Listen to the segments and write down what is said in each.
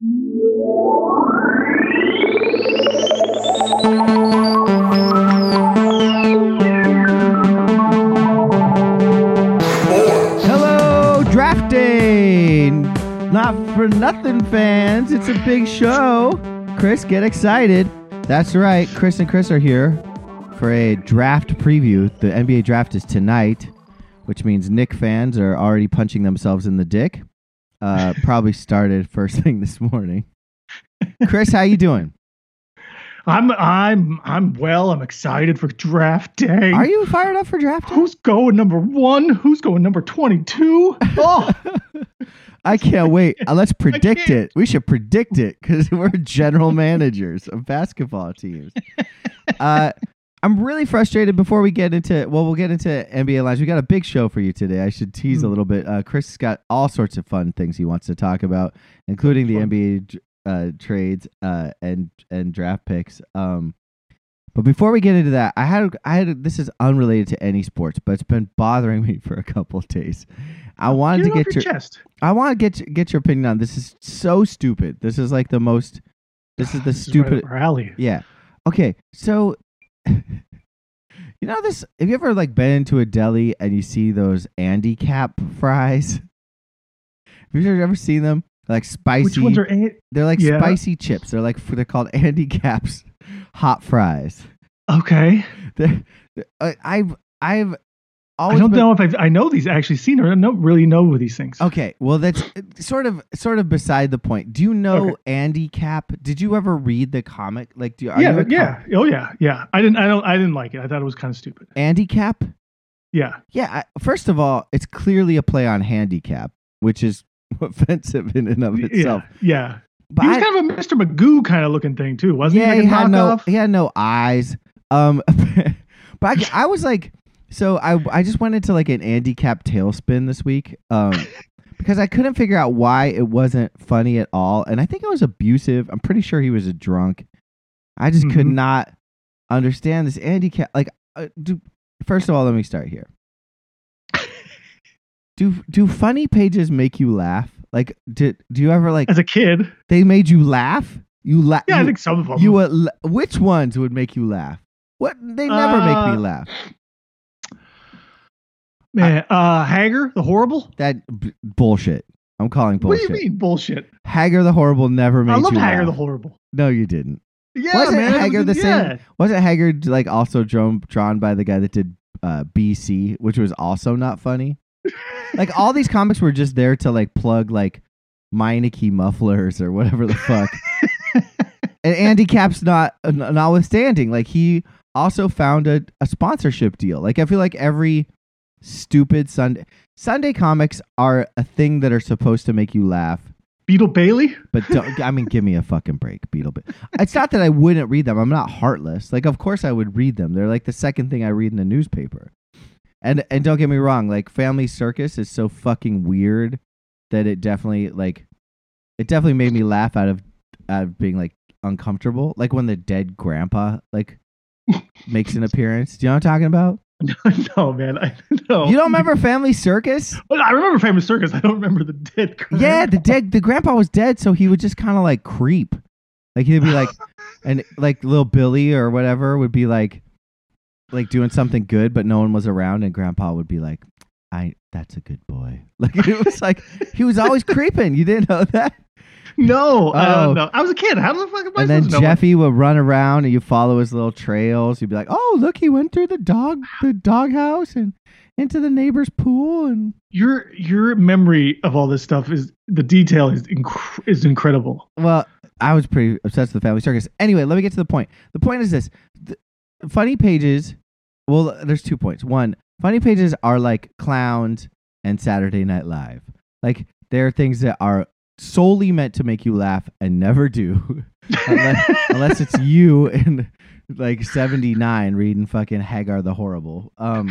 Hello, draft day. Not for nothing, fans. It's a big show. Chris, get excited. That's right. Chris and Chris are here for a draft preview. The NBA draft is tonight, which means Knick fans are already punching themselves in the dick. Uh, probably started first thing this morning. Chris, how you doing? I'm I'm I'm well. I'm excited for draft day. Are you fired up for draft day? Who's going number one? Who's going number twenty-two? Oh, I can't wait. Uh, let's predict it. We should predict it because we're general managers of basketball teams. Uh, I'm really frustrated before we get into, well, we'll get into NBA lines. We got a big show for you today. I should tease a Hmm. little bit. Uh, Chris has got all sorts of fun things he wants to talk about, including the Fun. NBA uh, trades uh, and and draft picks. Um, but before we get into that, I had I had this is unrelated to any sports, but it's been bothering me for a couple of days. I wanted get to get your your chest. I want to get your- get your opinion on this. Is so stupid. This is like the most. This is the This is right stupid. up our alley. yeah. Okay. So, you know this? Have you ever like been into a deli and you see those Andy Capp fries? Have you ever seen them? They're like spicy. Which ones are? A- they're like Yeah. spicy chips. They're like they're called Andy Capp's hot fries. okay. They're, I- I've I've I don't been- know if I've, I know these actually seen or I don't really know these things. Okay, well that's uh, sort of sort of beside the point. Do you know Okay. Andy Capp? Did you ever read the comic? Like, do you, are yeah, you yeah, oh yeah, yeah. I didn't, I don't, I didn't like it. I thought it was kind of stupid. Andy Capp? Yeah, Yeah. I, first of all, it's clearly a play on handicap, which is offensive in and of itself. yeah, yeah. But he was I- kind of a Mr. Magoo kind of looking thing too, wasn't yeah, he? he Like a had no he had no eyes. Um, but I, I was like, so I I just went into like an Andy Capp tailspin this week. Um. Because I couldn't figure out why it wasn't funny at all, and I think it was abusive. I'm pretty sure he was a drunk. I just could Mhm. not understand this Andy Capp. Like, uh, do first of all, let me start here. Do do funny pages make you laugh? Like, did do you ever like As a kid, they made you laugh? You laugh? yeah, I think some of them. you la- which ones would make you laugh? What they never make me Uh, laugh. Man, uh, Hagar the horrible. That b- bullshit. I'm calling bullshit. What do you mean bullshit? Hagar the horrible never made I love Hagar the horrible. No, you didn't. Yeah, Wasn't man. Hagar was- the same- yeah. Wasn't Hagar like also drawn drawn by the guy that did uh, BC, which was also not funny? Like all these comics were just there to like plug like Meineke mufflers or whatever the fuck. and Andy Capp's not notwithstanding, like he also found a, a sponsorship deal. Like I feel like every stupid Sunday Sunday comics are a thing that are supposed to make you laugh. Beetle Bailey. But don't, I mean, give me a fucking break, Beetle. Ba- It's not that I wouldn't read them. I'm not heartless. Like, of course I would read them. They're like the second thing I read in the newspaper. And and don't get me wrong, like Family Circus is so fucking weird that it definitely like it definitely made me laugh out of out of being like uncomfortable. Like when the dead grandpa like makes an appearance. Do you know what I'm talking about? no, man. I no. You don't remember Family Circus? Well, I remember Famous Circus. I don't remember the dead. Yeah, the grandpa. dead the grandpa was dead, so he would just kind of like creep. Like he'd be like, and like little Billy or whatever would be like, like doing something good, but no one was around, and grandpa would be like, "I, that's a good boy." Like it was like he was always creeping. You didn't know that. No, I Oh. don't know. I was a kid. How the fuck am I And then supposed to know? Jeffy would run around, and you follow his little trails. You'd be like, "Oh, look, he went through the dog, the dog house, and into the neighbor's pool." And Your your memory of all this stuff is the detail is inc- is incredible. Well, I was pretty obsessed with the Family Circus. Anyway, let me get to the point. The point is this: the funny pages. Well, there's two points. One, funny pages are like clowns and Saturday Night Live. Like they're things that are solely meant to make you laugh and never do, unless, unless it's you in like '79 reading fucking Hagar the Horrible, um,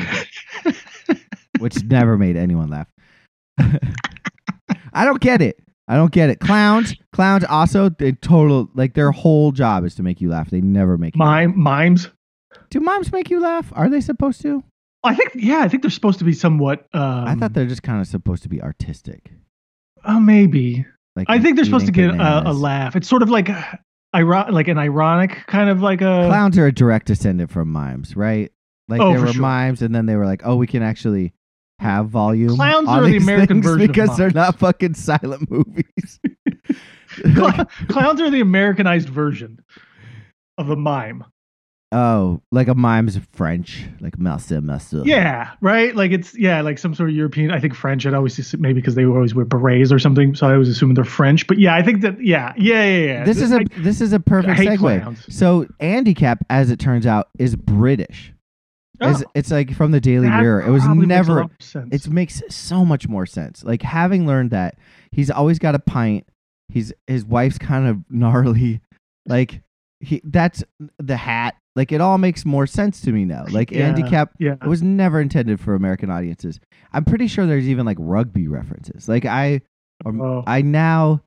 which never made anyone laugh. I don't get it. I don't get it. Clowns, clowns also they total like their whole job is to make you laugh. They never make you Mime mimes. Do mimes make you laugh? Are they supposed to? I think yeah, I think they're supposed to be somewhat. Um, I thought they're just kind of supposed to be artistic. Oh, maybe. Like I think they're supposed to get a, a laugh. It's sort of like uh, iro- like an ironic kind of like a Clowns are a direct descendant from mimes, right? Like Oh, they were sure. mimes, and then they were like, "Oh, we can actually have volume." Clowns are the American version because they're not fucking silent movies. Cl- clowns are the Americanized version of a mime. Oh, like a mime's French, like Marcel Marceau. Yeah, right. Like it's yeah, like some sort of European. I think French. I'd always assume, maybe because they always wear berets or something. So I was assuming they're French. But yeah, I think that yeah, yeah, yeah, yeah. This is a I- this is a perfect segue. clowns. So Andy Capp, as it turns out, is British. Oh. It's, Oh, it's like from the Daily Mirror. It was probably makes a never. lot of sense. It makes so much more sense. Like having learned that he's always got a pint. He's his wife's kind of gnarly. Like he that's the hat. Like it all makes more sense to me now. Like Yeah. Andy Capp yeah. it was never intended for American audiences. I'm pretty sure there's even like rugby references. Like I or Oh. I now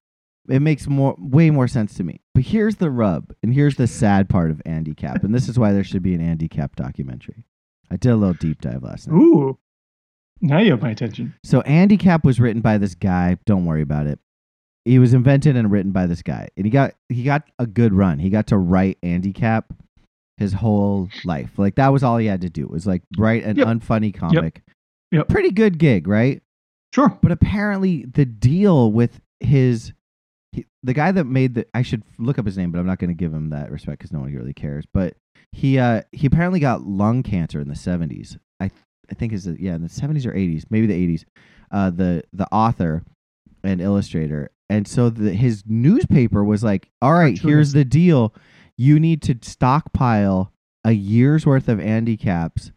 it makes more way more sense to me. But here's the rub, and here's the sad part of Andy Capp, and this is why there should be an Andy Capp documentary. I did a little deep dive last night. Ooh. Now you have my attention. So Andy Capp was written by this guy. Don't worry about it. He was invented and written by this guy, and he got he got a good run. He got to write Andy Capp his whole life. Like that was all he had to do. Was like write an Yep. unfunny comic. Yep. Pretty good gig, right? Sure. But apparently, the deal with his he, the guy that made the I should look up his name, but I'm not going to give him that respect because no one really cares. But he uh he apparently got lung cancer in the 70s. I I think is yeah in the 70s or 80s, maybe the 80s. Uh, the the author and illustrator, and so the, his newspaper was like, "All right, here's the deal. You need to stockpile a year's worth of Andy Capps,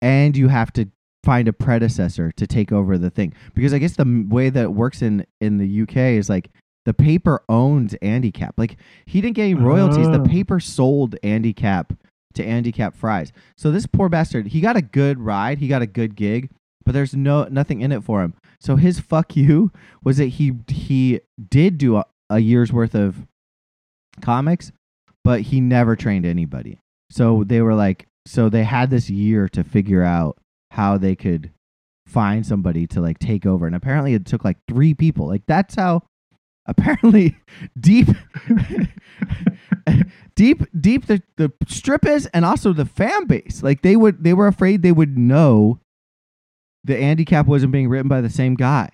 and you have to find a predecessor to take over the thing because I guess the way that it works in in the UK is like the paper owns Andy Capp. Like he didn't get any royalties. The Oh. paper sold Andy Capp to Andy Capp Fries. So this poor bastard, he got a good ride, he got a good gig, but there's no nothing in it for him. So his fuck you was that he he did do a, a year's worth of comics, but he never trained anybody. So they were like, so they had this year to figure out how they could find somebody to like take over. And apparently it took like three people. Like that's how apparently deep deep deep the, the strip is and also the fan base. Like they would they were afraid they would know the Andy Capp wasn't being written by the same guy.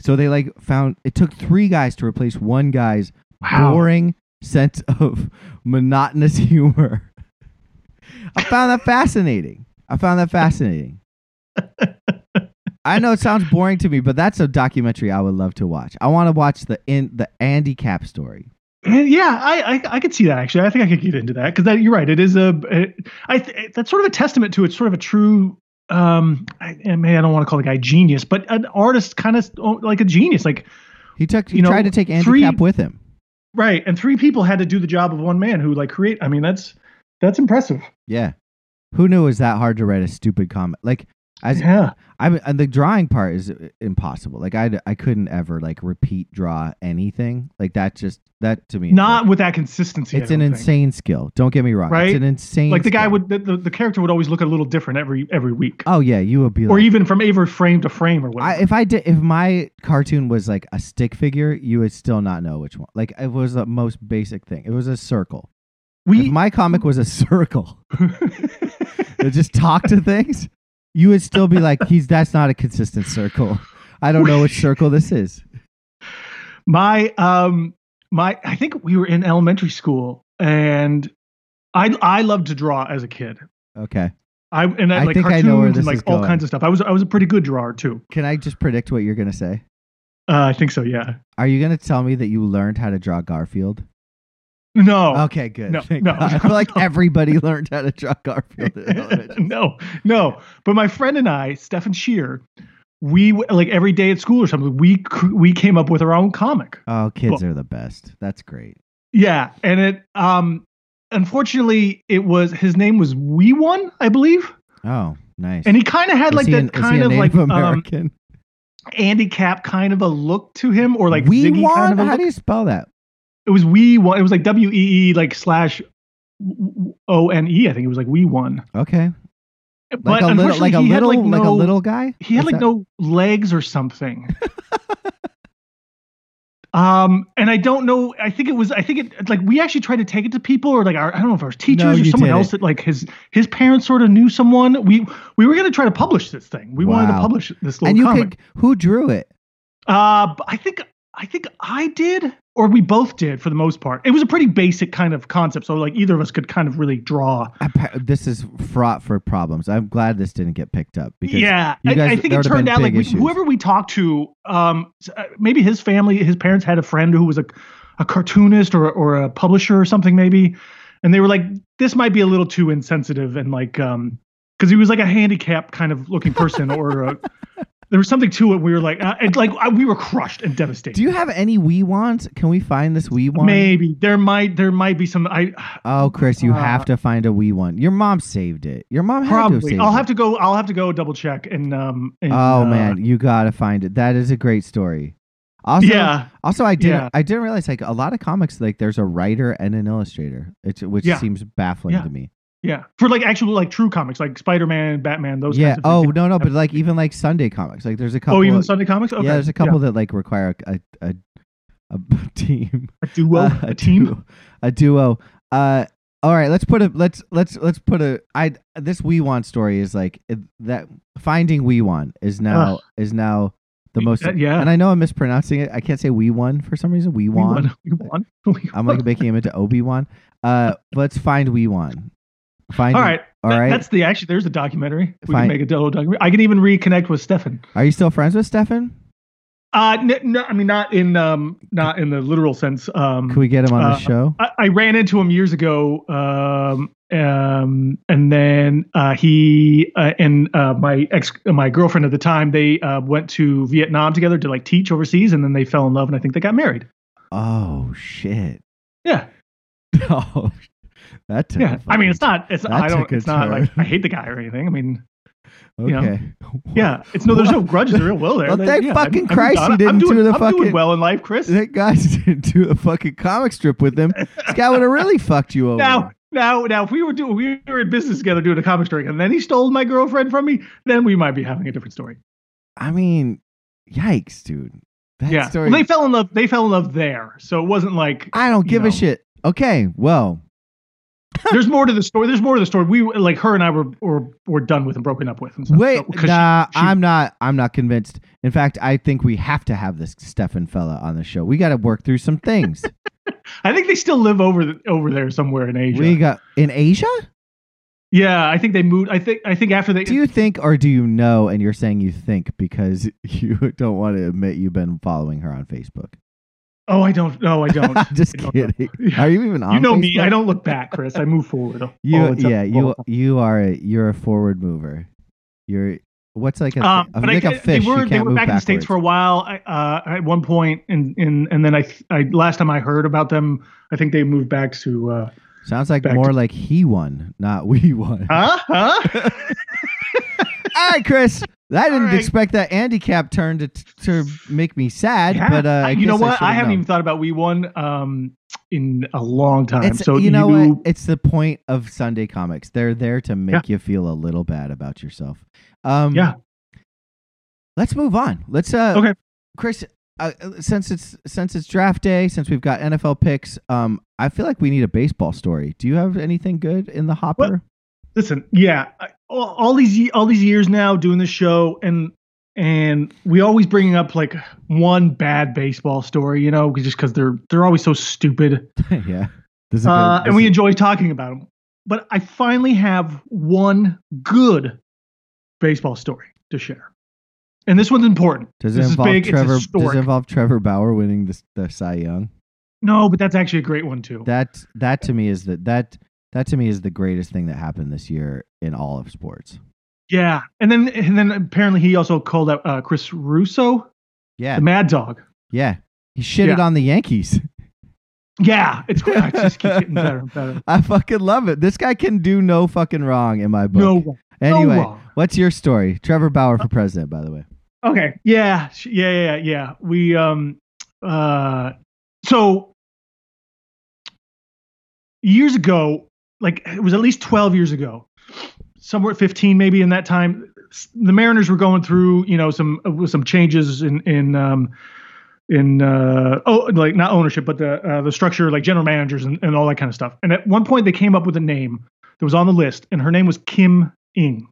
So they like found it took three guys to replace one guy's Wow. boring sense of monotonous humor. I found that fascinating. I found that fascinating. I know it sounds boring to me, but that's a documentary I would love to watch. I want to watch the in the Andy Capp story. Yeah, I, I I could see that actually. I think I could get into that because you're right. It is a it, I th- that's sort of a testament to it's sort of a true. Um, I, I mean, I don't want to call the guy genius, but an artist kind of like a genius. Like He took he You know, tried to take Andy three- Cap with him. Right, and three people had to do the job of one man who like create. I mean, that's that's impressive. Yeah. Who knew it was that hard to write a stupid comic? Like as yeah, I mean, and the drawing part is impossible. Like I I couldn't ever like repeat draw anything. Like that just that to me not like- with that consistency. It's an think. insane skill. Don't get me wrong. Right? It's an insane Like the guy skill. would the, the, the character would always look a little different every every week, Oh yeah, you would be or like even from every frame to frame or I, whatever. if I did, if my cartoon was like a stick figure, you would still not know which one. Like it was the most basic thing. It was a circle. if we my comic was a circle, it just talk to things. You would still be like, he's that's not a consistent circle. I don't know which circle this is. my um my I think we were in elementary school and I I loved to draw as a kid. Okay, I and I, I like think I cartoons know where and like is all going. kinds of stuff. I was I was a pretty good drawer too. can I just predict what you're gonna say? Uh, I think so. Yeah. Are you gonna tell me that you learned how to draw Garfield? No. Okay, good. No, Thank no, God. I feel like everybody learned how to draw Garfield. no, no. But my friend and I, Stefan Shear, we like every day at school or something. We we came up with our own comic. Oh, kids Well- are the best. That's great. Yeah, and it um unfortunately it was his name was Wee One, I believe, Oh, nice. and he kind of had Is like that an- kind of like um, American. Andy Capp kind of a look to him, or like we Ziggy kind of How do you spell that? It was we One. It was like W E E like slash O N E. I think it was like we One. Okay, But like a little, unfortunately, like a had little, like like a little guy. He had Is like that- no legs or something. Um, and I don't know. I think it was. I think it like we actually tried to take it to people, or like our, I don't know if our teachers No, or someone else it. that like his his parents sort of knew someone. We we were gonna try to publish this thing. We wanted to publish this little and you comic. could who drew it? Uh, I think I think I did, or we both did for the most part. It was a pretty basic kind of concept, so like either of us could kind of really draw. This is fraught for problems. I'm glad this didn't get picked up because yeah, you I, guys- I think it turned out like we, whoever we talked to, um, uh, maybe his family, his parents had a friend who was a a cartoonist or or a publisher or something maybe, and they were like, this might be a little too insensitive and like um because he was like a handicapped kind of looking person or a, there was something to it. We were like, uh, and like uh, we were crushed and devastated. Do you have any Wii wands? Can we find this Wii wand? Maybe there might there might be some I Oh, Chris, you Uh, have to find a Wee One. Your mom saved it. Your mom had to have probably saved I'll it. have to go I'll have to go double check and um and, Oh uh, man, you gotta find it. That is a great story. Also, yeah also I didn't Yeah. I didn't realize like a lot of comics like there's a writer and an illustrator, it's, which Yeah. seems baffling Yeah. to me. Yeah for like actual like true comics like Spider Man Batman those yeah. kinds of Oh no no, but like even like Sunday comics, like there's a couple. oh even of- Sunday comics okay Yeah, there's a couple that like require a a, a, a team. a duo Uh, a team duo- a duo. Uh, all right, let's put a let's let's let's put a I this we want story is like it, that finding we want is now Ugh. is now the We- most. uh, yeah. and I know I'm mispronouncing it. I can't say Weewon for some reason. we won we won We I'm won. like making him into Obi Wan. Uh, let's find Weewon. Find. all right all right. that's the actually there's a documentary we Fine. can make a double documentary I can even reconnect with Stefan Are you still friends with Stefan? uh no I mean not in um not in the literal sense um Can we get him on uh, the show? I, I ran into him years ago, um, um, and then uh, he uh, and uh, my ex, my girlfriend at the time, they uh, went to Vietnam together to like teach overseas, and then they fell in love, and I think they got married. Oh shit! Yeah, Oh, that took. yeah. I mean, it's not. It's I don't. It's not like. I hate the guy or anything. I mean, you know, Okay. yeah. It's no. There's no grudges. There's real will there. Well, They- thank yeah, fucking I'm- I'm Christ he didn't doing, do the I'm fucking- doing well in life, Chris. That guy didn't do a fucking comic strip with him. This guy would have really fucked you over. Now, now, now, if we were doing, we were in business together doing a comic strip, and then he stole my girlfriend from me, then we might be having a different story. I mean, yikes, dude. That yeah, story. well, they fell in love. They fell in love there, so it wasn't like I don't give know. a shit. Okay, well, there's more to the story. There's more to the story. We like her and I were were, were done with and broken up with. And stuff. wait. So- 'cause she- nah, she- I'm not. I'm not convinced. In fact, I think we have to have this Stefan fella on the show. We got to work through some things. I think they still live over the, over there somewhere in Asia. we got in Asia. yeah, I think they moved. I think I think after they. Do you think, or do you know? And you're saying you think because you don't want to admit you've been following her on Facebook. Oh, I don't. No, I don't. Just I don't kidding. Yeah. Are you even on? You know me. I don't look back, Chris. I move forward. You yeah you you are a you're a forward mover. You're what's like a, Um, but like I, a fish. they were you they were move back in the states for a while. I, uh, at one point, and and and then I, I last time I heard about them, I think they moved back to. Uh, Sounds like more to- like he won, not we won. huh? Huh? All right, Chris. I didn't right. expect that handicap turn to to make me sad, Yeah. but uh, I you know I what? I, should've haven't known. even thought about we won um in a long time. It's so you know what? It's the point of Sunday comics. They're there to make you feel a little bad about yourself. Um, Yeah. Let's move on. Let's uh, Okay. Chris. Uh, since it's since it's draft day, since we've got NFL picks, um, I feel like we need a baseball story. Do you have anything good in the hopper? Listen, yeah, I, all, all these all these years now doing the show, and and we always bringing up like one bad baseball story, you know, just because they're they're always so stupid, yeah. This is a uh, good- and we enjoy talking about them. But I finally have one good baseball story to share, and this one's important. does it this is involve big, Trevor? Does it involve Trevor Bauer winning the the Cy Young? No, but that's actually a great one too. That that to me is the that that to me is the greatest thing that happened this year in all of sports. Yeah, and then and then apparently he also called out uh, Chris Russo, Yeah, the Mad Dog. yeah. He shitted Yeah. on the Yankees. Yeah, it's great. It just keeps getting better and better. I fucking love it. This guy can do no fucking wrong in my book. No, anyway, no what's your story? Trevor Bauer for president, by the way. Okay. Yeah. Yeah. Yeah. Yeah. We um uh so years ago, like it was at least twelve years ago, somewhere fifteen maybe in that time, the Mariners were going through you know some uh, some changes in in um in uh, oh like not ownership but the uh, the structure like general managers and, and all that kind of stuff. And at one point they came up with a name that was on the list, and her name was Kim Ng.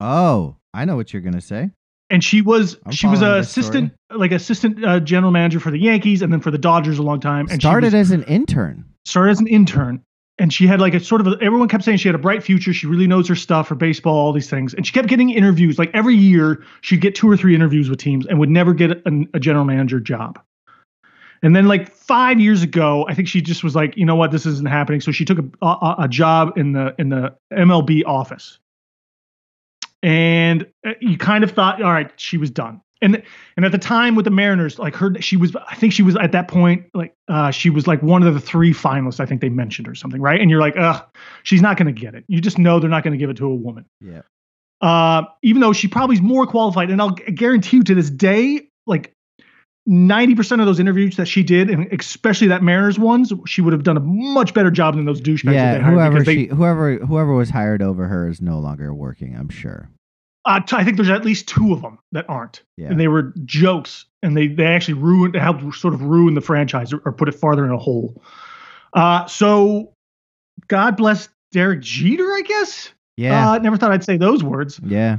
Oh, I know what you're gonna say. And she was I'm she was a this story. assistant like assistant uh, general manager for the Yankees and then for the Dodgers a long time. And Started she was, as an intern. started as an intern. And she had like a sort of a, everyone kept saying she had a bright future. She really knows her stuff for baseball, all these things. And she kept getting interviews. Like every year, she'd get two or three interviews with teams and would never get a, a general manager job. And then like five years ago, I think she just was like, you know what, this isn't happening. So she took a, a, a job in the in the MLB office. And uh, you kind of thought, all right, she was done. And and at the time with the Mariners, like her, she was, I think she was at that point, like uh, she was like one of the three finalists. I think they mentioned or something, right? And you're like, ugh, she's not going to get it. You just know they're not going to give it to a woman. Yeah. Uh, even though she probably is more qualified, and I'll guarantee you to this day, like 90% of those interviews that she did, and especially that Mariners ones, she would have done a much better job than those douchebags. that Yeah. they Whoever they- she, whoever, whoever was hired over her is no longer working. I'm sure. Uh, I think there's at least two of them that aren't, Yeah. and they were jokes, and they they actually ruined, helped sort of ruin the franchise or, or put it farther in a hole. Uh, so, God bless Derek Jeter, I guess. Yeah. Uh, never thought I'd say those words. yeah.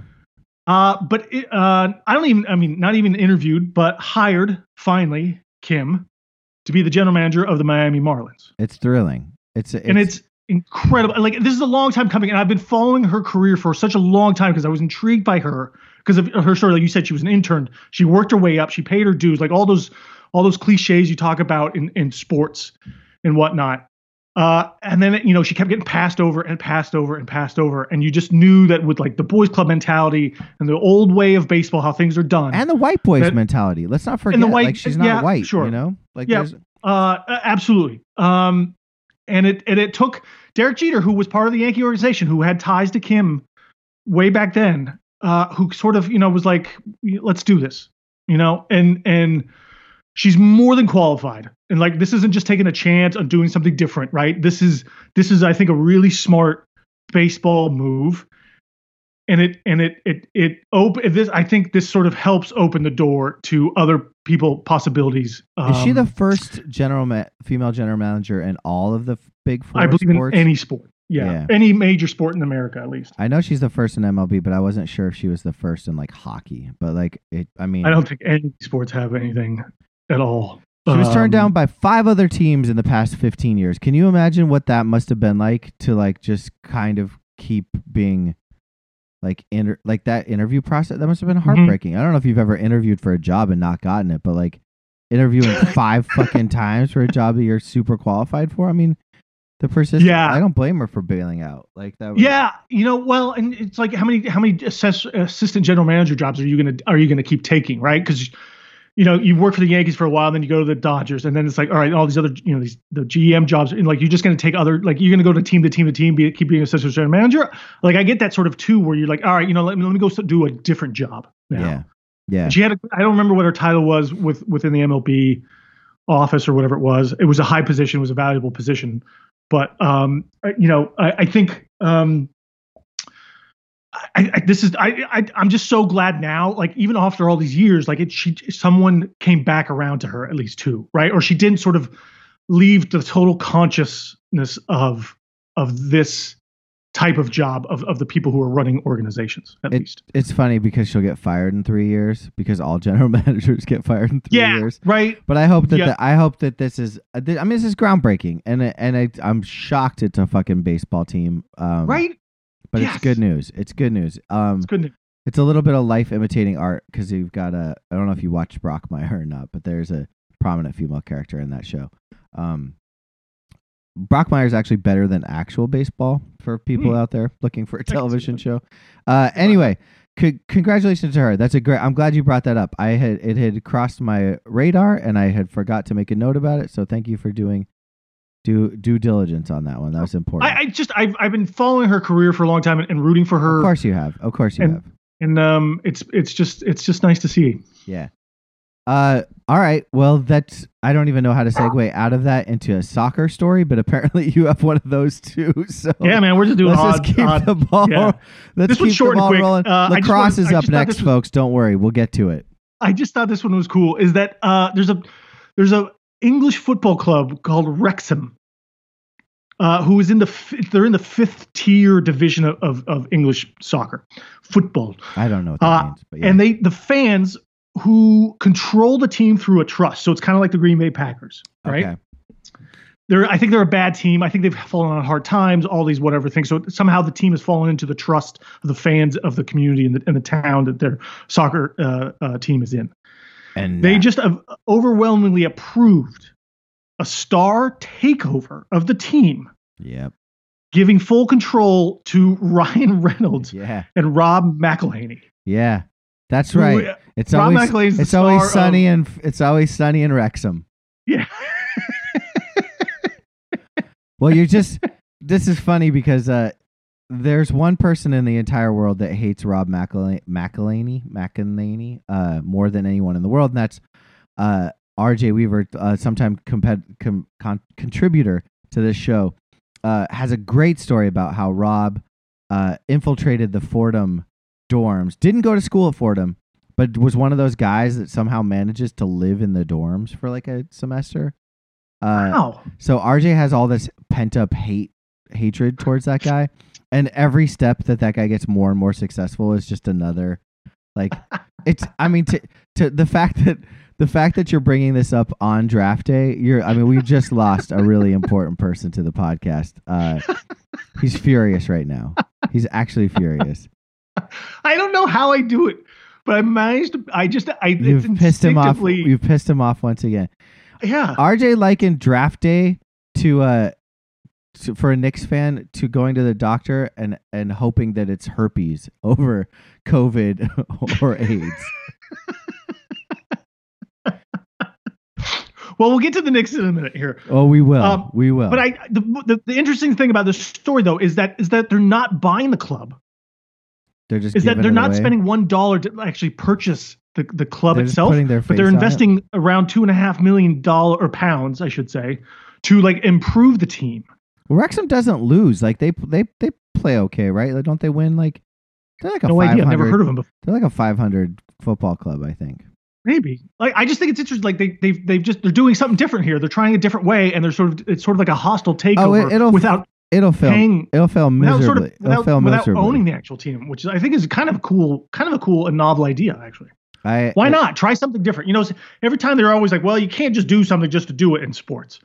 Uh, but it, uh, I don't even, I mean, not even interviewed, but hired finally Kim to be the general manager of the Miami Marlins. It's thrilling. It's, it's and it's incredible. Like this is a long time coming, and I've been following her career for such a long time because I was intrigued by her because of her story. Like you said, she was an intern. She worked her way up. She paid her dues. Like all those all those cliches you talk about in in sports and whatnot. Uh, and then you know she kept getting passed over and passed over and passed over, and you just knew that with like the boys club mentality and the old way of baseball, how things are done. and the white boys that- mentality. Let's not forget. the white- like she's not yeah, white. sure. You know. Like Yeah. Uh, absolutely. Um, and it and it took Derek Jeter, who was part of the Yankee organization, who had ties to Kim way back then, uh, who sort of you know was like, let's do this, you know, and and she's more than qualified. And like this isn't just taking a chance on doing something different, right? This is this is I think a really smart baseball move. And it and it it it open this I think this sort of helps open the door to other people possibilities. is she the Um, first general ma- female general manager in all of the big four I believe sports? in any sport. Yeah. Yeah. Any major sport in America, at least. I know she's the first in MLB, but I wasn't sure if she was the first in like hockey. But like it, I mean, I don't think any sports have anything at all. She was turned Um, down by five other teams in the past 15 years. Can you imagine what that must have been like to like just kind of keep being like inter- like that interview process? That must have been Mm-hmm. heartbreaking. I don't know if you've ever interviewed for a job and not gotten it, but like interviewing five fucking times for a job that you're super qualified for. I mean, the persistence. Yeah. I don't blame her for bailing out. Like that. Was, Yeah, you know, well, and it's like how many how many assess, assistant general manager jobs are you gonna are you gonna keep taking, right? Because you know you work for the Yankees for a while, then you go to the Dodgers, and then it's like, all right, all these other you know these the GM jobs, and like you're just gonna take other like you're gonna go to team to team to team, be keep being assistant general manager. Like I get that sort of too, where you're like, all right, you know, let me let me go do a different job. now. Yeah. Yeah. She had a, I don't remember what her title was with within the MLB office or whatever it was. It was a high position, it was a valuable position. But um, you know, I, I think um, I, I, this is I, I I'm just so glad now. Like even after all these years, like it, she someone came back around to her at least too, right? Or she didn't sort of leave the total consciousness of of this type of job of, of the people who are running organizations at It- least. It's funny because she'll get fired in three years because all general managers get fired in three Yeah, years. right. But I hope that Yeah. the, I hope that this is uh, I mean this is groundbreaking and and I, I'm shocked it's a fucking baseball team. Um, Right. But Yes. it's good news. It's good news. Um, It's good. news. it's a little bit of life imitating art because you've got a I don't know if you watched Brockmire or not, but there's a prominent female character in that show. Um, Brockmire is actually better than actual baseball for people Hmm. out there looking for a television show. Uh, anyway, c- congratulations to her. That's a great. I'm glad you brought that up. I had it had crossed my radar and I had forgot to make a note about it. So thank you for doing due due diligence on that one. That was important. I, I just I've I've been following her career for a long time and, and rooting for her. of course you have. Of course you and- have. and um, it's it's just it's just nice to see. Yeah. Uh, all right. Well, that's I don't even know how to segue out of that into a soccer story, but apparently you have one of those too. So Yeah, man, we're just doing let's odd, just keep odd- the ball. yeah. Let's This keep short the ball rolling. Uh, Lacrosse wanted- is up next, was- folks. Don't worry, we'll get to it. I just thought this one was cool. Is that uh, there's a there's a English football club called Wrexham, uh, who is in the f- they're in the fifth tier division of, of, of English soccer football, I don't know what that Uh, means, but yeah. and they the fans who control the team through a trust. So it's kind of like the Green Bay Packers, right? Okay. they're I think they're a bad team. I think they've fallen on hard times, all these whatever things. So somehow the team has fallen into the trust of the fans of the community and the, and the town that their soccer uh, uh, team is in. And They uh, just overwhelmingly approved a star takeover of the team, Yep. giving full control to Ryan Reynolds Yeah. and Rob McElhenney. Yeah. That's right. It's Rob always McElhenney's the it's always sunny of- and it's always sunny in Wrexham. Yeah. Well, you're just this is funny because uh there's one person in the entire world that hates Rob McElhenney McElhenney uh more than anyone in the world and that's uh RJ Weaver uh sometime compet- com- con- contributor to this show. Uh has a great story about how Rob uh infiltrated the Fordham dorms. Didn't go to school at Fordham but was one of those guys that somehow manages to live in the dorms for like a semester. Uh Wow. so RJ has all this pent up hate hatred towards that guy, and every step that that guy gets more and more successful is just another like it's. I mean, to to the fact that the fact that you're bringing this up on draft day, you're. I mean, we've just lost a really important person to the podcast. Uh, he's furious right now. He's actually furious. I don't know how I do it, but I managed to. I just. I You've it's pissed him off. You've pissed him off once again. Yeah. RJ likened draft day to uh to, for a Knicks fan to going to the doctor and and hoping that it's herpes over COVID or AIDS. Well, we'll get to the Knicks in a minute here. Oh, we will. Um, we will. But I, the, the the interesting thing about this story though is that is that they're not buying the club. they're just Is that they're not away. spending one dollar to actually purchase the, the club They're itself, but they're face on it. investing around two and a half million dollar or pounds, I should say, to like improve the team. Wrexham doesn't lose. Like they they they play okay, right? Like, don't they win? Like they're like a No idea. I've never heard of them before. They're like a 500 football club, I think. Maybe. Like I just think it's interesting. Like they they've they've just they're doing something different here. They're trying a different way, and they're sort of it's sort of like a hostile takeover Oh, it- it'll- without It'll fail. paying It'll fail without miserably. sort of It'll without, fail without miserably. owning the actual team, which is, I think is kind of a cool, kind of a cool and novel idea actually. I, Why not try something different? You know, every time they're always like, well, you can't just do something just to do it in sports.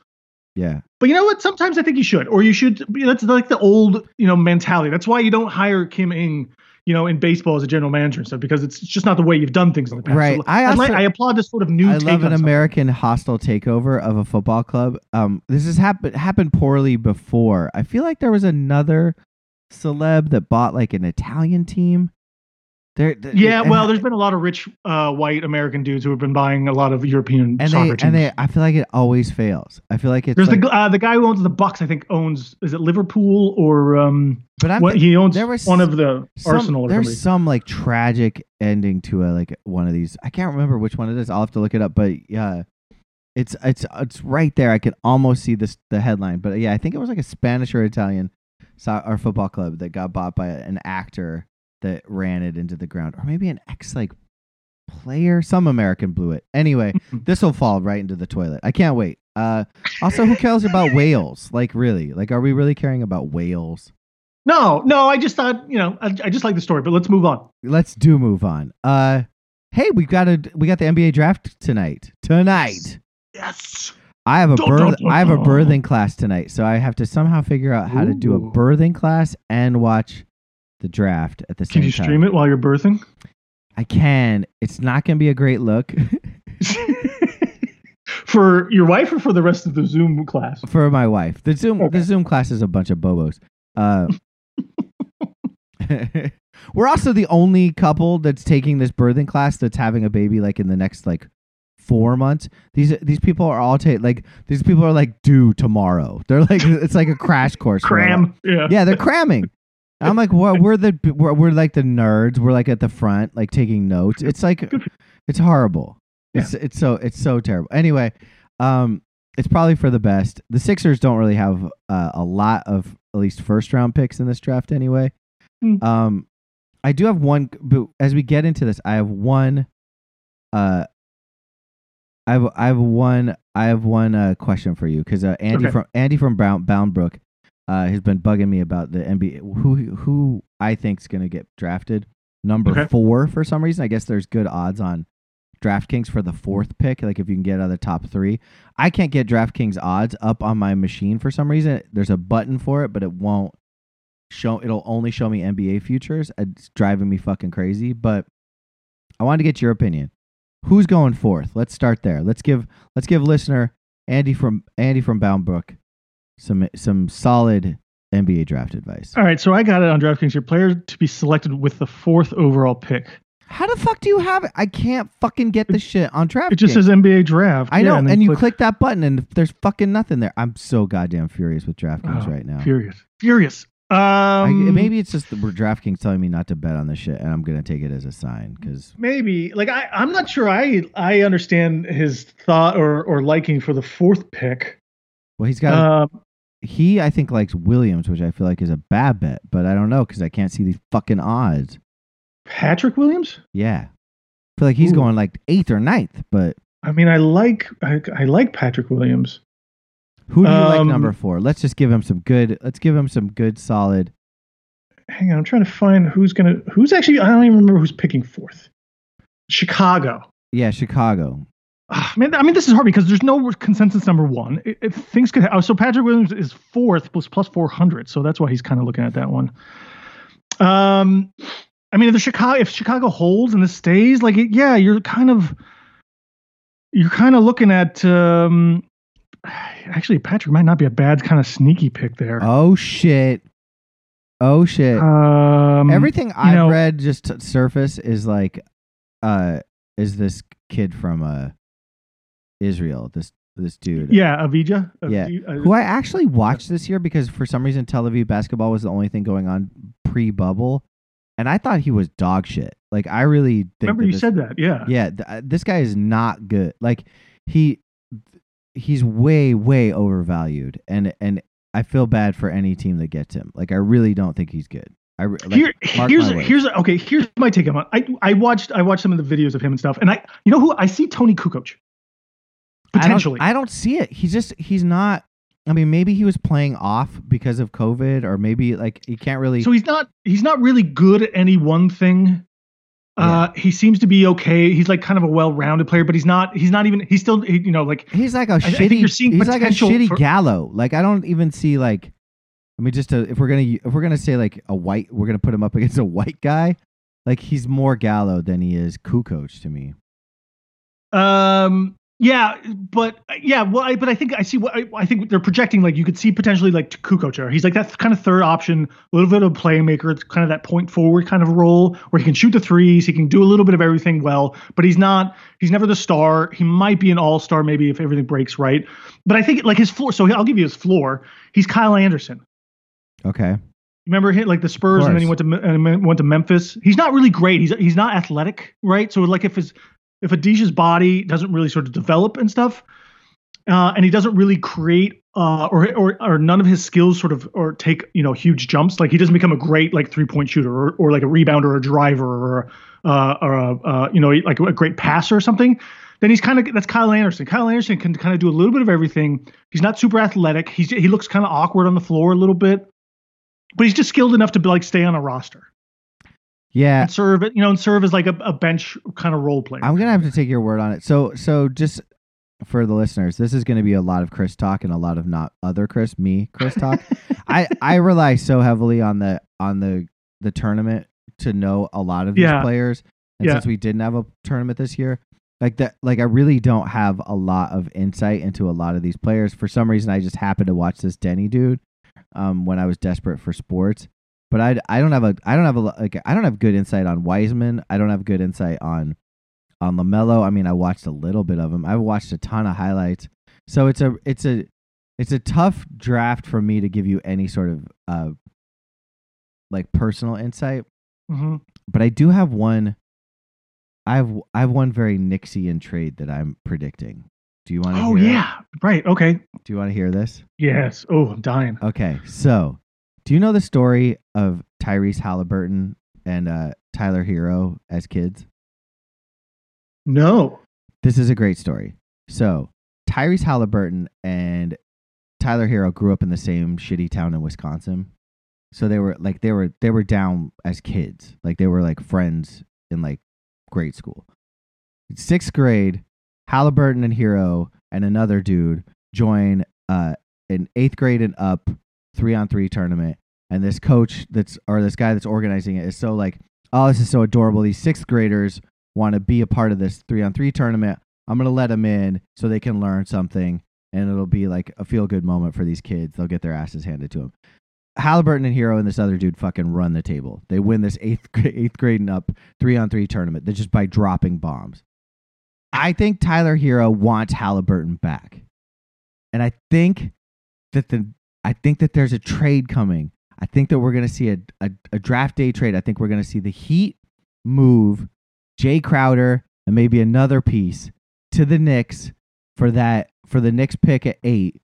Yeah. But you know what? Sometimes I think you should, or you should. That's like the old, you know, mentality. That's why you don't hire Kim Ng, you know, in baseball as a general manager and stuff because it's just not the way you've done things in the past. Right. So I I, like, I applaud this sort of new. I take love on an. American hostile takeover of a football club. Um, this has happened happened poorly before. I feel like there was another celeb that bought like an Italian team. There, th- Yeah, well, there's been a lot of rich uh, white American dudes who have been buying a lot of European and soccer they teams. and they. I feel like it always fails. I feel like it's There's like, the uh, the guy who owns the Bucks. I think owns is it Liverpool or um but I'm what he owns there was one of the some- Arsenal or There's something. some like tragic ending to a like one of these. I can't remember which one it is. I'll have to look it up. But yeah, it's it's it's right there. I can almost see this the headline. But yeah, I think it was like a Spanish or Italian so, or football club that got bought by an actor that ran it into the ground, or maybe an ex like player. Some American blew it. Anyway, this will fall right into the toilet. I can't wait. Uh, also, who cares about whales? Like, really? Like, are we really caring about whales? No, no, I just thought you know I, I just like the story, but let's move on. let's do move on. Uh, hey, we got a we got the NBA draft tonight. Tonight, Yes. I have a Dun, birth dun, dun, I have a birthing class tonight, so I have to somehow figure out how to do a birthing class and watch the draft at the same time. Can you time. stream it while you're birthing? I can. It's not gonna be a great look for your wife or for the rest of the Zoom class? for my wife. The Zoom Okay. the Zoom class is a bunch of bobos. Uh, we're also the only couple that's taking this birthing class that's having a baby like in the next like four months. These these people are all take like these people are like due tomorrow. They're like it's like a crash course. Cram. Yeah. Yeah, they're cramming. I'm like, what? we're the we're, we're like the nerds. We're like at the front, like taking notes. It's like it's horrible. It's it's so it's so terrible. Anyway, um, it's probably for the best. The Sixers don't really have uh, a lot of at least first round picks in this draft anyway. Hmm. Um, I do have one, but as we get into this, I have one uh, I have I have one I have one uh, question for you because uh, Andy Okay. from Andy from Brown Bound Brook uh, has been bugging me about the NBA who who I think's gonna get drafted number Okay. four for some reason. I guess there's good odds on DraftKings for the fourth pick. Like if you can get out of the top three, I can't get DraftKings odds up on my machine for some reason. There's a button for it, but it won't show. It'll only show me NBA futures. It's driving me fucking crazy. But I wanted to get your opinion. Who's going fourth? Let's start there. Let's give let's give listener Andy from Andy from Bound Brook some some solid NBA draft advice. All right, so I got it on DraftKings Your Player to be selected with the fourth overall pick. How the fuck do you have it? I can't fucking get this shit on DraftKings. It just says NBA draft. I Yeah, know, then and you click- click that button, and there's fucking nothing there. I'm so goddamn furious with DraftKings Oh, right now. Furious, furious. I, Um, maybe it's just the DraftKings telling me not to bet on this shit, and I'm gonna take it as a sign because maybe like I, I'm not sure. I I understand his thought or or liking for the fourth pick. well, he's got Um, he I think likes Williams, which I feel like is a bad bet, but I don't know because I can't see these fucking odds. Patrick Williams. Yeah, I feel like he's Ooh. going like eighth or ninth, but I mean, I like I, I like Patrick Williams. who do you like Um, number four? Let's just give him some good. Let's give him some good, solid. Hang on, I'm trying to find who's gonna who's actually. I don't even remember who's picking fourth. Chicago. Yeah, Chicago. Ah, man, I mean, this is hard because there's no consensus number one. It, it- things could. Oh, so Patrick Williams is fourth plus plus four hundred, so that's why he's kind of looking at that one. Um, I mean, if the Chicago if Chicago holds and this stays, like, it, yeah, you're kind of you're kind of looking at. Um, actually, Patrick might not be a bad kind of sneaky pick there. Oh shit. Oh shit. Um, Everything I've know- read just surface is like, uh, is this kid from uh, Israel? This this dude. yeah, Avdija. Yeah. Uh, Who I actually watched this year because for some reason Tel Aviv basketball was the only thing going on pre bubble, and I thought he was dog shit. Like I really think remember you this, said that? Yeah. yeah, th- uh, this guy is not good. Like he he's way way overvalued, and and I feel bad for any team that gets him. Like I really don't think he's good. I like, Here, here's my here's okay. Here's my take on. it. I I watched I watched some of the videos of him and stuff, and I you know who I see Toni Kukoc potentially. I don't, I don't see it. He's just he's not. I mean, maybe he was playing off because of COVID, or maybe like he can't really. so he's not he's not really good at any one thing. Uh, he seems to be okay. He's like kind of a well-rounded player, but he's not. He's not even. He's still. he- you know, like he's like a I shitty. you're seeing he's like a shitty for- Gallo. Like I don't even see like. I mean, just to, if we're gonna if we're gonna say like a white, we're gonna put him up against a white guy. Like he's more Gallo than he is Kukoc to me. Um. Yeah, but yeah, well, I, but I think I see what I, I think they're projecting. Like you could see potentially like Kukoc. He's like that kind of third option, a little bit of a playmaker. It's kind of that point forward kind of role where he can shoot the threes. He can do a little bit of everything well, but he's not. He's never the star. He might be an all star maybe if everything breaks right. But I think like his floor. So I'll give you his floor. He's Kyle Anderson. Okay. Remember hit like the Spurs and then he went to and went to Memphis. He's not really great. He's he's not athletic, right? So like if his if Avdija's body doesn't really sort of develop and stuff, uh, and he doesn't really create uh, or, or or none of his skills sort of or take you know huge jumps. Like he doesn't become a great like three point shooter or, or like a rebounder or a driver or uh, or a, uh, you know like a great passer or something. Then he's kind of that's Kyle Anderson. Kyle Anderson can kind of do a little bit of everything. He's not super athletic. He's he looks kind of awkward on the floor a little bit, but he's just skilled enough to be like stay on a roster Yeah, and serve it, you know, and serve as like a, a bench kind of role player. I'm gonna have to take your word on it. So, so just for the listeners, this is gonna be a lot of Chris talk and a lot of not other Chris, me Chris talk. I I rely so heavily on the on the the tournament to know a lot of these Yeah. players, and Yeah. since we didn't have a tournament this year, like that, like I really don't have a lot of insight into a lot of these players. For some reason, I just happened to watch this Deni dude um, when I was desperate for sports. But I, I don't have a I don't have a like I don't have good insight on Wiseman. I don't have good insight on on Lamelo. I mean, I watched a little bit of him. I've watched a ton of highlights. So it's a it's a it's a tough draft for me to give you any sort of uh like personal insight. Mhm. But I do have one. I have I have one very Nixian trade that I'm predicting. Do you want to? Oh hear it? yeah, right. Okay. Do you want to hear this? Yes. Oh, I'm dying. Okay, so do you know the story of Tyrese Halliburton and uh, Tyler Herro as kids? No. This is a great story. So Tyrese Halliburton and Tyler Herro grew up in the same shitty town in Wisconsin. So they were like they were they were down as kids. Like they were like friends in like grade school. Sixth grade, Halliburton and Herro and another dude join uh an eighth grade and up three on three tournament. And this coach that's or this guy that's organizing it is so like, oh, this is so adorable. These sixth graders want to be a part of this three on three tournament. I'm gonna let them in so they can learn something, and it'll be like a feel good moment for these kids. They'll get their asses handed to them. Halliburton and Herro and this other dude fucking run the table. They win this eighth eighth grade and up three on three tournament. Just by dropping bombs. I think Tyler Herro wants Halliburton back, and I think that the I think that there's a trade coming. I think that we're gonna see a a, a draft day trade. I think we're gonna see the Heat move Jae Crowder and maybe another piece to the Knicks for that for the Knicks pick at eight.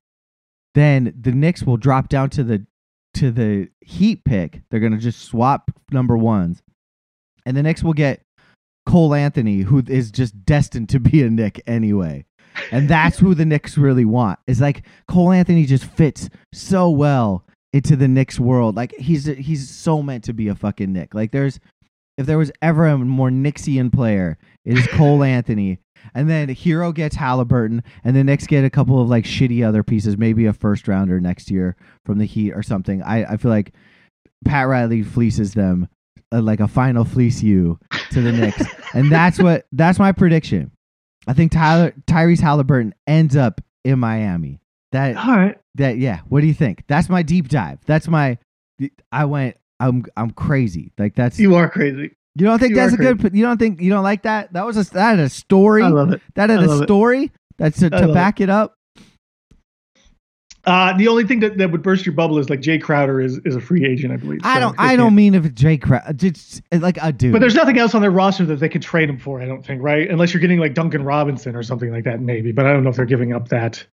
Then the Knicks will drop down to the to the Heat pick. They're gonna just swap number ones, and the Knicks will get Cole Anthony, who is just destined to be a Knick anyway. And that's who the Knicks really want. Is like Cole Anthony just fits so well into the Knicks world. Like he's he's so meant to be a fucking Knick. Like there's if there was ever a more Knicksian player, it is Cole Anthony. And then Herro gets Halliburton, and the Knicks get a couple of like shitty other pieces, maybe a first rounder next year from the Heat or something. I, I feel like Pat Riley fleeces them uh, like a final fleece you to the Knicks, and that's what that's my prediction. I think Tyler Tyrese Halliburton ends up in Miami. That All right. that yeah. What do you think? That's my deep dive. That's my. I went. I'm I'm crazy. Like that's you, are crazy. You don't think you that's a good. You don't think you don't like that? That was a that had a story. I love it. that had I a love it. story. That's to, to back it up. Uh, the only thing that, that would burst your bubble is like Jae Crowder is, is a free agent, I believe. I so don't. I don't mean if Jae just like a dude. But there's nothing else on their roster that they could trade him for. I don't think, right? Unless you're getting like Duncan Robinson or something like that, maybe. But I don't know if they're giving up that.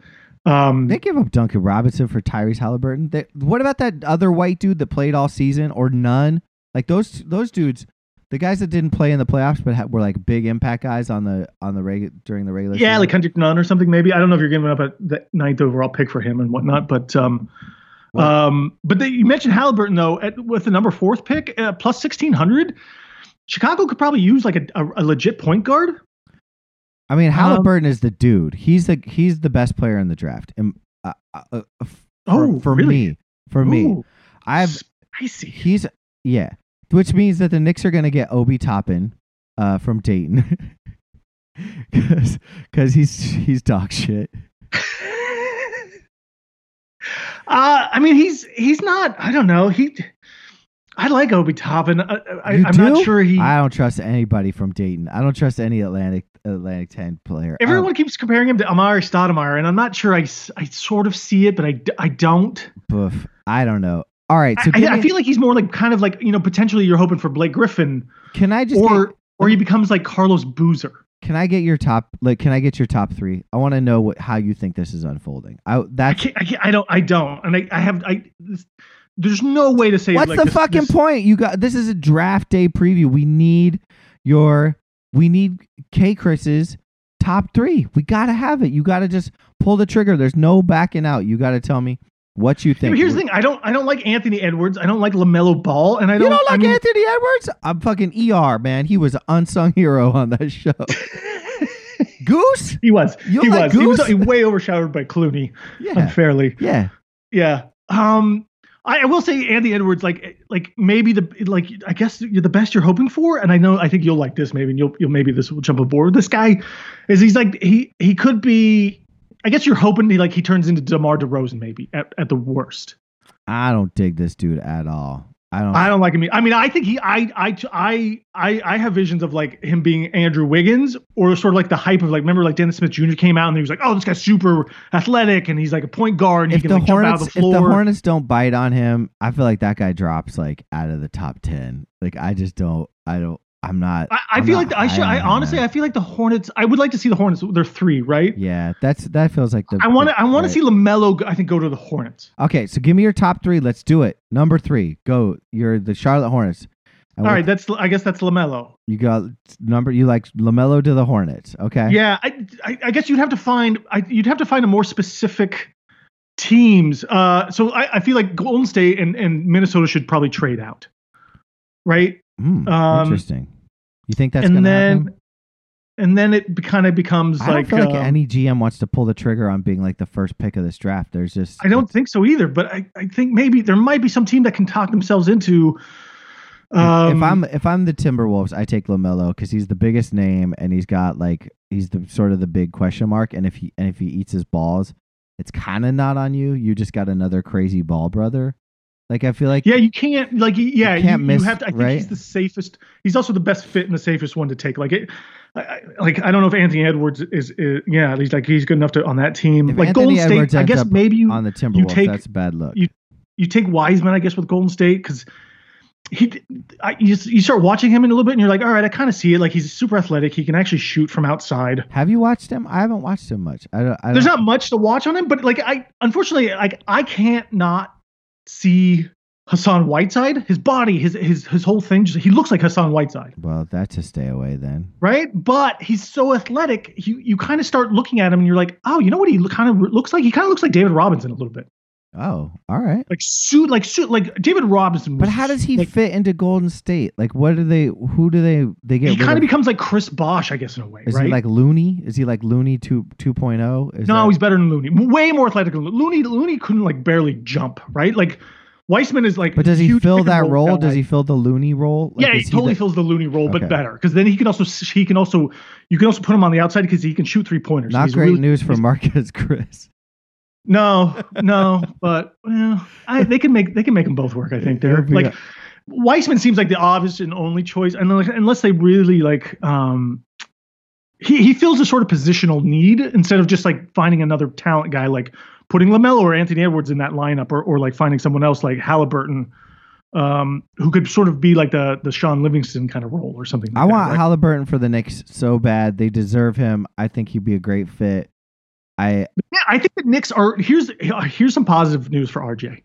Um, They give up Duncan Robinson for Tyrese Halliburton. They, what about that other white dude that played all season or none? Like those those dudes, the guys that didn't play in the playoffs but ha- were like big impact guys on the on the reg- during the regular. yeah, season. like Kendrick Nunn or something, maybe. I don't know if you're giving up a the ninth overall pick for him and whatnot, but um, um, but they, you mentioned Halliburton though, at, with the number fourth pick uh, plus sixteen hundred. Chicago could probably use like a, a, a legit point guard. I mean Um, Halliburton is the dude. He's the he's the best player in the draft. And, uh, uh, uh, for, Oh, for really? me, for me, I've spicy. he's yeah, which means that the Knicks are gonna get Obi Toppin, uh, from Dayton, because he's he's dog shit. Uh, I mean, he's he's not. I don't know. He, I like Obi Toppin. I, I, You I'm do? not sure he. I don't trust anybody from Dayton. I don't trust any Atlantic Atlantic Ten player. Everyone keeps comparing him to Amar'e Stoudemire, and I'm not sure. I, I sort of see it, but I don't. don't, Boof. I don't know. All right, so I, give I feel like he's more like kind of like you know potentially you're hoping for Blake Griffin, can I just or get, or he becomes like Carlos Boozer. can I get your top like can I get your top three? I want to know what how you think this is unfolding. I I. I, can't, I don't. I don't. And I, I have. I. This, there's no way to say. what's like, the this- fucking this- point? You got this is a draft day preview. We need your we need K Chris's top three. We gotta have it. You gotta just pull the trigger. There's no backing out. You gotta tell me what you think. here's the thing. I don't. I don't like Anthony Edwards. I don't like Lamelo Ball, and I don't. don't I like mean, Anthony Edwards? I'm fucking ER, man. He was an unsung hero on that show. Goose? he was. You he like was. He was Goose? way overshadowed by Clooney. Yeah. Unfairly. Yeah. Yeah. Um. I, I will say Andy Edwards, like, like maybe the like, I guess you're the best you're hoping for, and I know I think you'll like this maybe, and you'll, you'll maybe this will jump aboard. This guy is he's like he he could be. I guess you're hoping he like he turns into DeMar DeRozan maybe at, at the worst. I don't dig this dude at all. I don't. I don't like him. I mean, I think he, I, I, I, I, I have visions of like him being Andrew Wiggins, or sort of like the hype of like, remember like Dennis Smith Jr. came out and he was like, oh, this guy's super athletic and he's like a point guard and if he the can like Hornets, of if the floor. the Hornets don't bite on him, I feel like that guy drops like out of the top ten. Like I just don't. I don't. I'm not. I, I I'm feel not like the, I should. I honestly. I feel like the Hornets. I would like to see the Hornets. They're three, right? Yeah, that's that feels like the. I want to. I want right. to see Lamelo. go- I think go to the Hornets. Okay, so give me your top three. Let's do it. Number three, go. You're the Charlotte Hornets. And All right, that's I guess that's Lamelo. You got number. You like Lamelo to the Hornets. Okay. Yeah, I, I, I guess you'd have to find I, you'd have to find a more specific teams. Uh, so I, I feel like Golden State and, and Minnesota should probably trade out, right? Hmm, Um, interesting. You think that's gonna then happen? and then it kind of becomes I don't like, feel like um, any GM wants to pull the trigger on being like the first pick of this draft. There's just I don't think so either. But I, I think maybe there might be some team that can talk themselves into. Um, if I'm if I'm the Timberwolves, I take Lamelo because he's the biggest name and he's got like he's the sort of the big question mark. And if he and if he eats his balls, it's kind of not on you. You just got another crazy ball brother. Like I feel like Yeah, you can't like yeah, you, can't you miss, have to. I think right? he's the safest. He's also the best fit and the safest one to take. Like it, I, I- like I don't know if Anthony Edwards is, is yeah, he's like he's good enough to on that team. If like Anthony Golden State, Edwards I ends guess maybe you on the Timberwolves, take- that's a bad look. you- you take Wiseman, I guess, with Golden State because he, I, you, you start watching him in a little bit and you're like, all right, I kind of see it. Like he's super athletic. He can actually shoot from outside. Have you watched him? I haven't watched him much. I don't. I There's don't, not much to watch on him, but like I, unfortunately, like I can't not see Hassan Whiteside. His body, his his his whole thing, just, he looks like Hassan Whiteside. Well, that's a stay away then. right? But he's so athletic. You you kind of start looking at him and you're like, oh, you know what he kind of looks like? He kind of looks like David Robinson a little bit, Oh, all right. like suit, like suit, like David Robinson. But how does he like, fit into Golden State? Like, what do they? Who do they? They get. He kind of of- becomes like Chris Bosh, I guess, in a way, Is right? he like Looney? Is he like Looney two two oh? No, that- he's better than Looney. Way more athletic than Looney. Looney couldn't like barely jump, right? Like Wiseman is like. But does he fill that role? guy. Does he fill the Looney role? Like, yeah, he totally the- fills the Looney role, but Okay. better because then he can also he can also you can also put him on the outside because he can shoot three pointers. Not He's great really- news for Marquese Chriss. No, no, but well, I, they can make they can make them both work. I think they're It'll like Wiseman seems like the obvious and only choice, and like, unless they really like, um, he he fills a sort of positional need instead of just like finding another talent guy, like putting Lamelo or Anthony Edwards in that lineup, or or like finding someone else like Halliburton, um, who could sort of be like the the Shaun Livingston kind of role or something. Like I that, want right? Halliburton for the Knicks so bad. They deserve him. I think he'd be a great fit. I I think the Knicks are here's here's some positive news for RJ.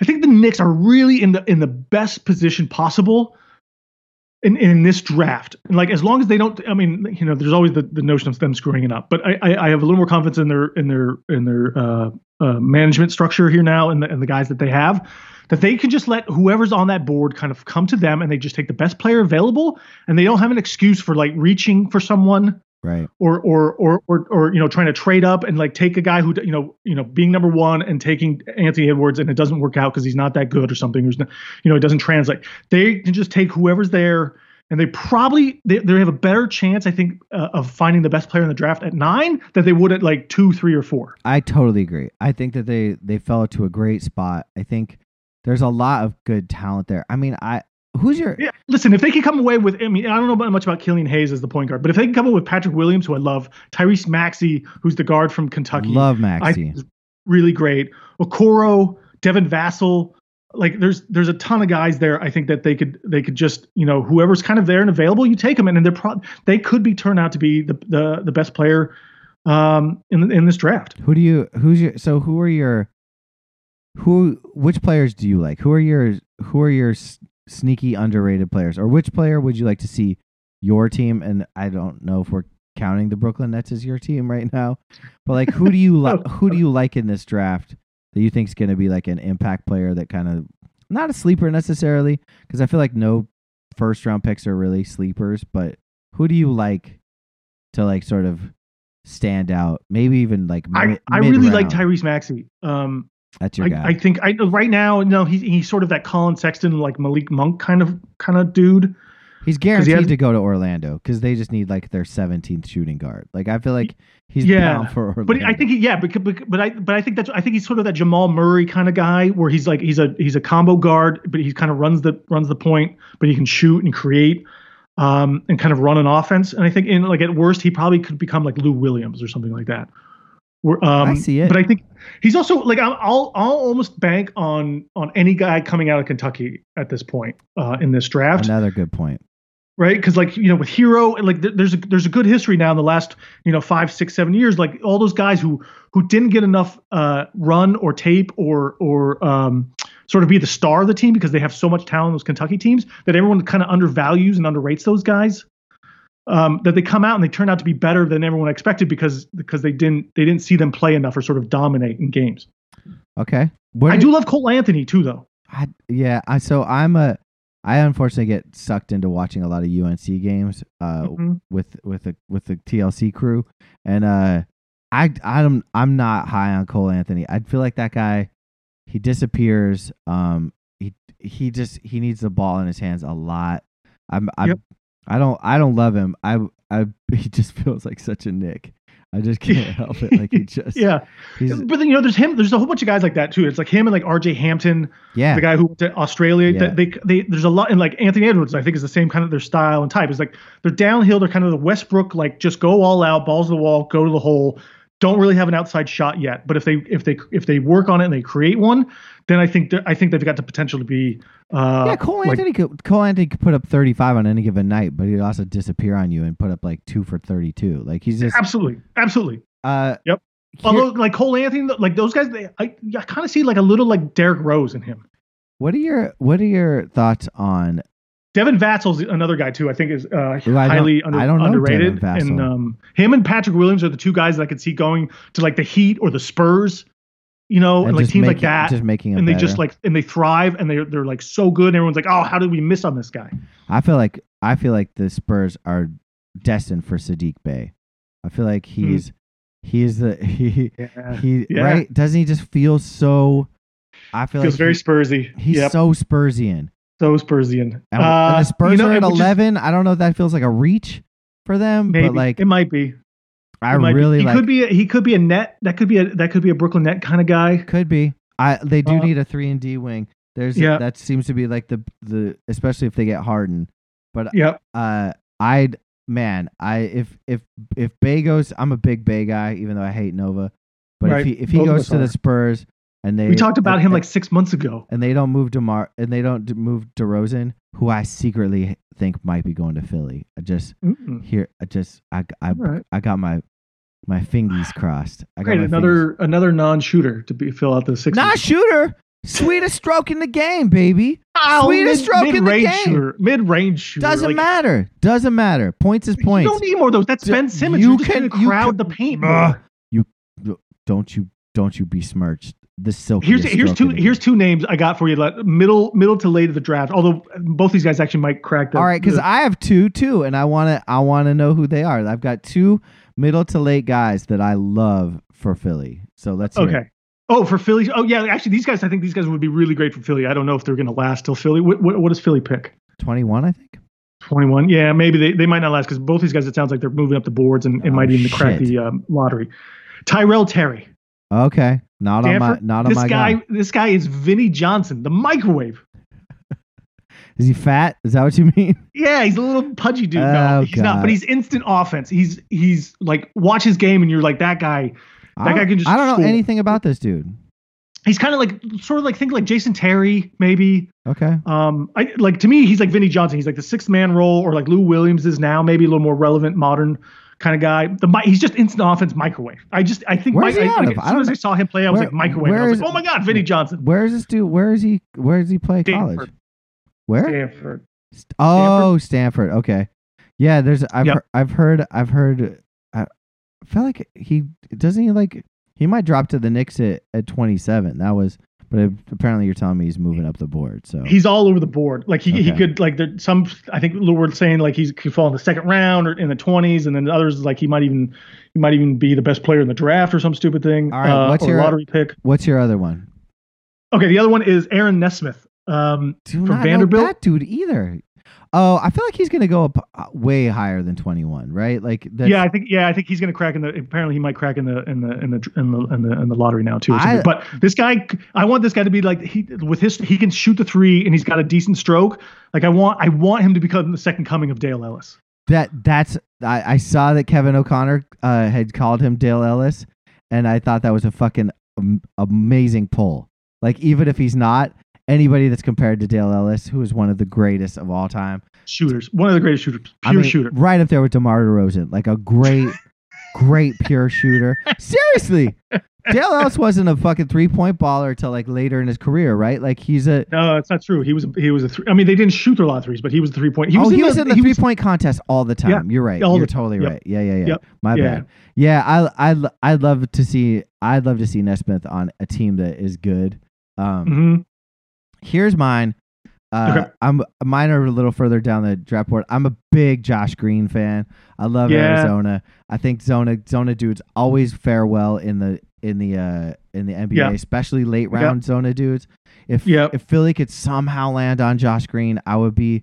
I think the Knicks are really in the in the best position possible in in this draft. And like as long as they don't, I mean, you know, there's always the, the notion of them screwing it up. But I, I, I have a little more confidence in their in their in their uh, uh, management structure here now and the and the guys that they have. That they can just let whoever's on that board kind of come to them and they just take the best player available and they don't have an excuse for like reaching for someone right. or or or or or you know trying to trade up and like take a guy who you know you know being number one and taking Anthony Edwards and it doesn't work out because he's not that good or something or you know it doesn't translate. They can just take whoever's there and they probably they, they have a better chance I think uh, of finding the best player in the draft at nine than they would at like two, three, or four. I totally agree. I think that they they fell to a great spot. I think there's a lot of good talent there. I mean, I who's your Yeah, listen, if they can come away with, I mean, I don't know much about Killian Hayes as the point guard, but if they can come up with Patrick Williams, who I love, Tyrese Maxey, who's the guard from Kentucky, love think really great. Okoro, Devin Vassell, like there's there's a ton of guys there. I think that they could they could just you know whoever's kind of there and available, you take them, and, and they're pro- they could be turned out to be the the, the best player um in in this draft. Who do you who's your so who are your who which players do you like? Who are your who are your sneaky underrated players or which player would you like to see your team and I don't know if we're counting the Brooklyn Nets as your team right now. But like who do you like who do you like in this draft that you think is going to be like an impact player that kind of not a sleeper necessarily because I feel like no first round picks are really sleepers, but who do you like to like sort of stand out? Maybe even like I mid- I really like. Tyrese Maxey. Um, That's your I, guy. I think I right now no he's he's sort of that Collin Sexton like Malik Monk kind of kind of dude. he's he guaranteed has- to go to Orlando because they just need like their 17th shooting guard. Like I feel like he's Yeah, bound for Orlando. But I think he, yeah, but, but but I but I think that's I think he's sort of that Jamal Murray kind of guy where he's like he's a he's a combo guard, but he kind of runs the runs the point, but he can shoot and create, um, and kind of run an offense. And I think in like at worst he probably could become like Lou Williams or something like that. Um, I see it. But I think he's also like I'll I'll, almost bank on on any guy coming out of Kentucky at this point uh, in this draft another good point. right? Because like you know, with Herro, and like th- there's a there's a good history now in the last you know five, six, seven years. Like all those guys who who didn't get enough uh, run or tape or or um, sort of be the star of the team because they have so much talent in those Kentucky teams that everyone kind of undervalues and underrates those guys. Um, that they come out and they turn out to be better than everyone expected because because they didn't they didn't see them play enough or sort of dominate in games. Okay. What I do love Cole Anthony too, though. I, yeah, I so I'm a I unfortunately get sucked into watching a lot of UNC games uh Mhm. with with the with the TLC crew and uh I I'm I'm not high on Cole Anthony. I feel like that guy he disappears um he he just he needs the ball in his hands a lot. I'm I Yep. I don't I don't love him. I I he just feels like such a Knick. I just can't help it. Like he just Yeah, but then you know, there's him. There's a whole bunch of guys like that too. It's like him and like R.J. Hampton, yeah. the guy who went to Australia. Yeah. They they there's a lot and like Anthony Edwards. I think is the same kind of their style and type. It's like they're downhill. They're kind of the Westbrook like just go all out, balls to the wall, go to the hole. Don't really have an outside shot yet, but if they if they if they work on it and they create one, then I think I think they've got the potential to be. Uh, yeah, Cole like- Anthony could Cole Anthony could put up thirty five on any given night, but he'd also disappear on you and put up like two for thirty two. Like he's just absolutely, absolutely. uh Yep. here- Although like Cole Anthony, like those guys, they, I, I kind of see like a little like Derrick Rose in him. what are your what are your thoughts on Devin Vassell's another guy too. I think is uh, Ooh, I highly under, I don't know underrated. And um, him and Patrick Williams are the two guys that I could see going to like the Heat or the Spurs, you know, and, like just teams like that. just making and they better? just like and they thrive and they're they're like so good. And everyone's like, oh, how did we miss on this guy? I feel like I feel like the Spurs are destined for Saddiq Bey. I feel like he's he's the he Yeah, he Yeah. right doesn't he just feel so I feel feels like very he- Spursy. he's yep, so Spursian. So Spursian. And, Uh, and the Spurs you know, are at eleven. I don't know if that feels like a reach for them, Maybe but like it might be. I might be. really He like could be. A, he could be a net. That could be a. That could be a Brooklyn net kind of guy. Could be. I they do Uh, need a three and D wing. There's Yeah. that seems to be like the the especially if they get Harden. But Yep. uh I'd man, I if if if Bey goes I'm a big Bey guy, even though I hate Nova. But Right. if he if he Both goes to the. Spurs and they We talked about and, him like six months ago. and they don't move Demar and they don't move DeRozan, who I secretly think might be going to Philly. I just Mm-mm. here I just I I, right. I got my my fingies crossed. I got Great, another another non-shooter to be fill out the six. Not shooter. Sweetest stroke in the game, baby. Oh, sweetest stroke in the game. shooter. Mid-range shooter. Doesn't like, matter. Doesn't matter. Points is points. You don't need more of those. That's Ben Simmons. you You're can- you crowd can- the paint. Ugh. more. Don't you don't you besmirch the silky. Here's here's two here's two names I got for you. Middle middle to late of the draft. Although both these guys actually might crack the. All right, because I have two too, and I want to I want to know who they are. I've got two middle to late guys that I love for Philly. So let's hear it. okay. Oh, for Philly. Oh, yeah. Actually, these guys. I think these guys would be really great for Philly. I don't know if they're going to last till Philly. What, what, what does Philly pick? Twenty one, I think. 21. Yeah, maybe they, they might not last because both these guys. It sounds like they're moving up the boards and, and Oh, might even crack the um, lottery. Tyrell Terry. Okay, not on my Stanford, not on this my guy, guy. This guy is Vinnie Johnson, the microwave. Is he fat? Is that what you mean? Yeah, he's a little pudgy dude. Oh, no, he's not. But he's instant offense. He's he's like watch his game and you're like that guy. That guy can just I don't know anything about this dude. He's kind of like sort of like think like Jason Terry maybe. Okay. Um, I like to me he's like Vinnie Johnson. He's like the sixth man role or like Lou Williams is now maybe a little more relevant modern kind of guy. The he's just instant offense microwave. I just I think Mike, I, like, as soon as I saw him play, I was Where- like microwave. I was is- like, oh my god, Vinnie Johnson. Where is this dude? Where is he? Where does he play college? Where? Stanford. St- Oh, Stanford. Okay. Yeah, there's. I've Yep. heard, I've heard. I've heard. I feel like he doesn't he like he might drop to the Knicks at, at 27. That was, but apparently you're telling me he's moving up the board. So He's all over the board. Like he, he could like there, some. I think were saying like he could fall in the second round or in the twenties, and then others like he might even he might even be the best player in the draft or some stupid thing. All right, uh, what's your- lottery pick? what's your other one? Okay, the other one is Aaron Nesmith. Um, Do From Vanderbilt? know that dude either. Oh, I feel like he's gonna go up uh, way higher than 21, right? Like that's, yeah, I think yeah, I think he's going to crack in the. Apparently, he might crack in the in the in the in the in the, in the lottery now too. I- but this guy, I want this guy to be like he with his he can shoot the three and he's got a decent stroke. Like I want I want him to become the second coming of Dale Ellis. that that's I, I saw that Kevin O'Connor uh, had called him Dale Ellis, and I thought that was a fucking am- amazing pull. Like even if he's not anybody that's compared to Dale Ellis, who is one of the greatest of all time, Shooters, one of the greatest shooters, I pure mean, shooter. right up there with DeMar DeRozan, like a great, great pure shooter. Seriously, Dale Ellis wasn't a fucking three point baller until like later in his career, right? Like he's a No, that's not true. He was he was a three. I mean, they didn't shoot a lot of threes, but he was a three point. He oh, was he in was the, in the he three was- point contest all the time. Yeah, You're right. You're the- totally yep. right. Yeah, yeah, yeah. Yep. My Yeah. bad. Yeah, I I I'd love to see I'd love to see Nesmith on a team that is good. Um, Mhm. Here's mine. Uh, Okay. I'm mine are a little further down the draft board. I'm a big Josh Green fan. I love Yeah. Arizona. I think Zona Zona dudes always fare well in the in the uh in the NBA, Yeah. especially late round Zona dudes. If Yeah. if Philly could somehow land on Josh Green, I would be.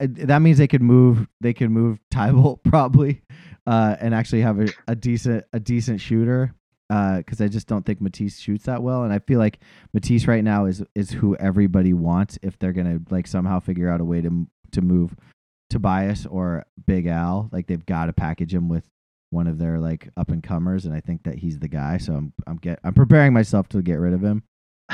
uh, That means they could move. They could move Thybulle probably, uh, and actually have a, a decent a decent shooter. Because I just don't think Matisse shoots that well, and I feel like Matisse right now is is who everybody wants if they're gonna like somehow figure out a way to to move Tobias or Big Al. Like they've got to package him with one of their like up and comers, and I think that he's the guy. So I'm I'm get I'm preparing myself to get rid of him.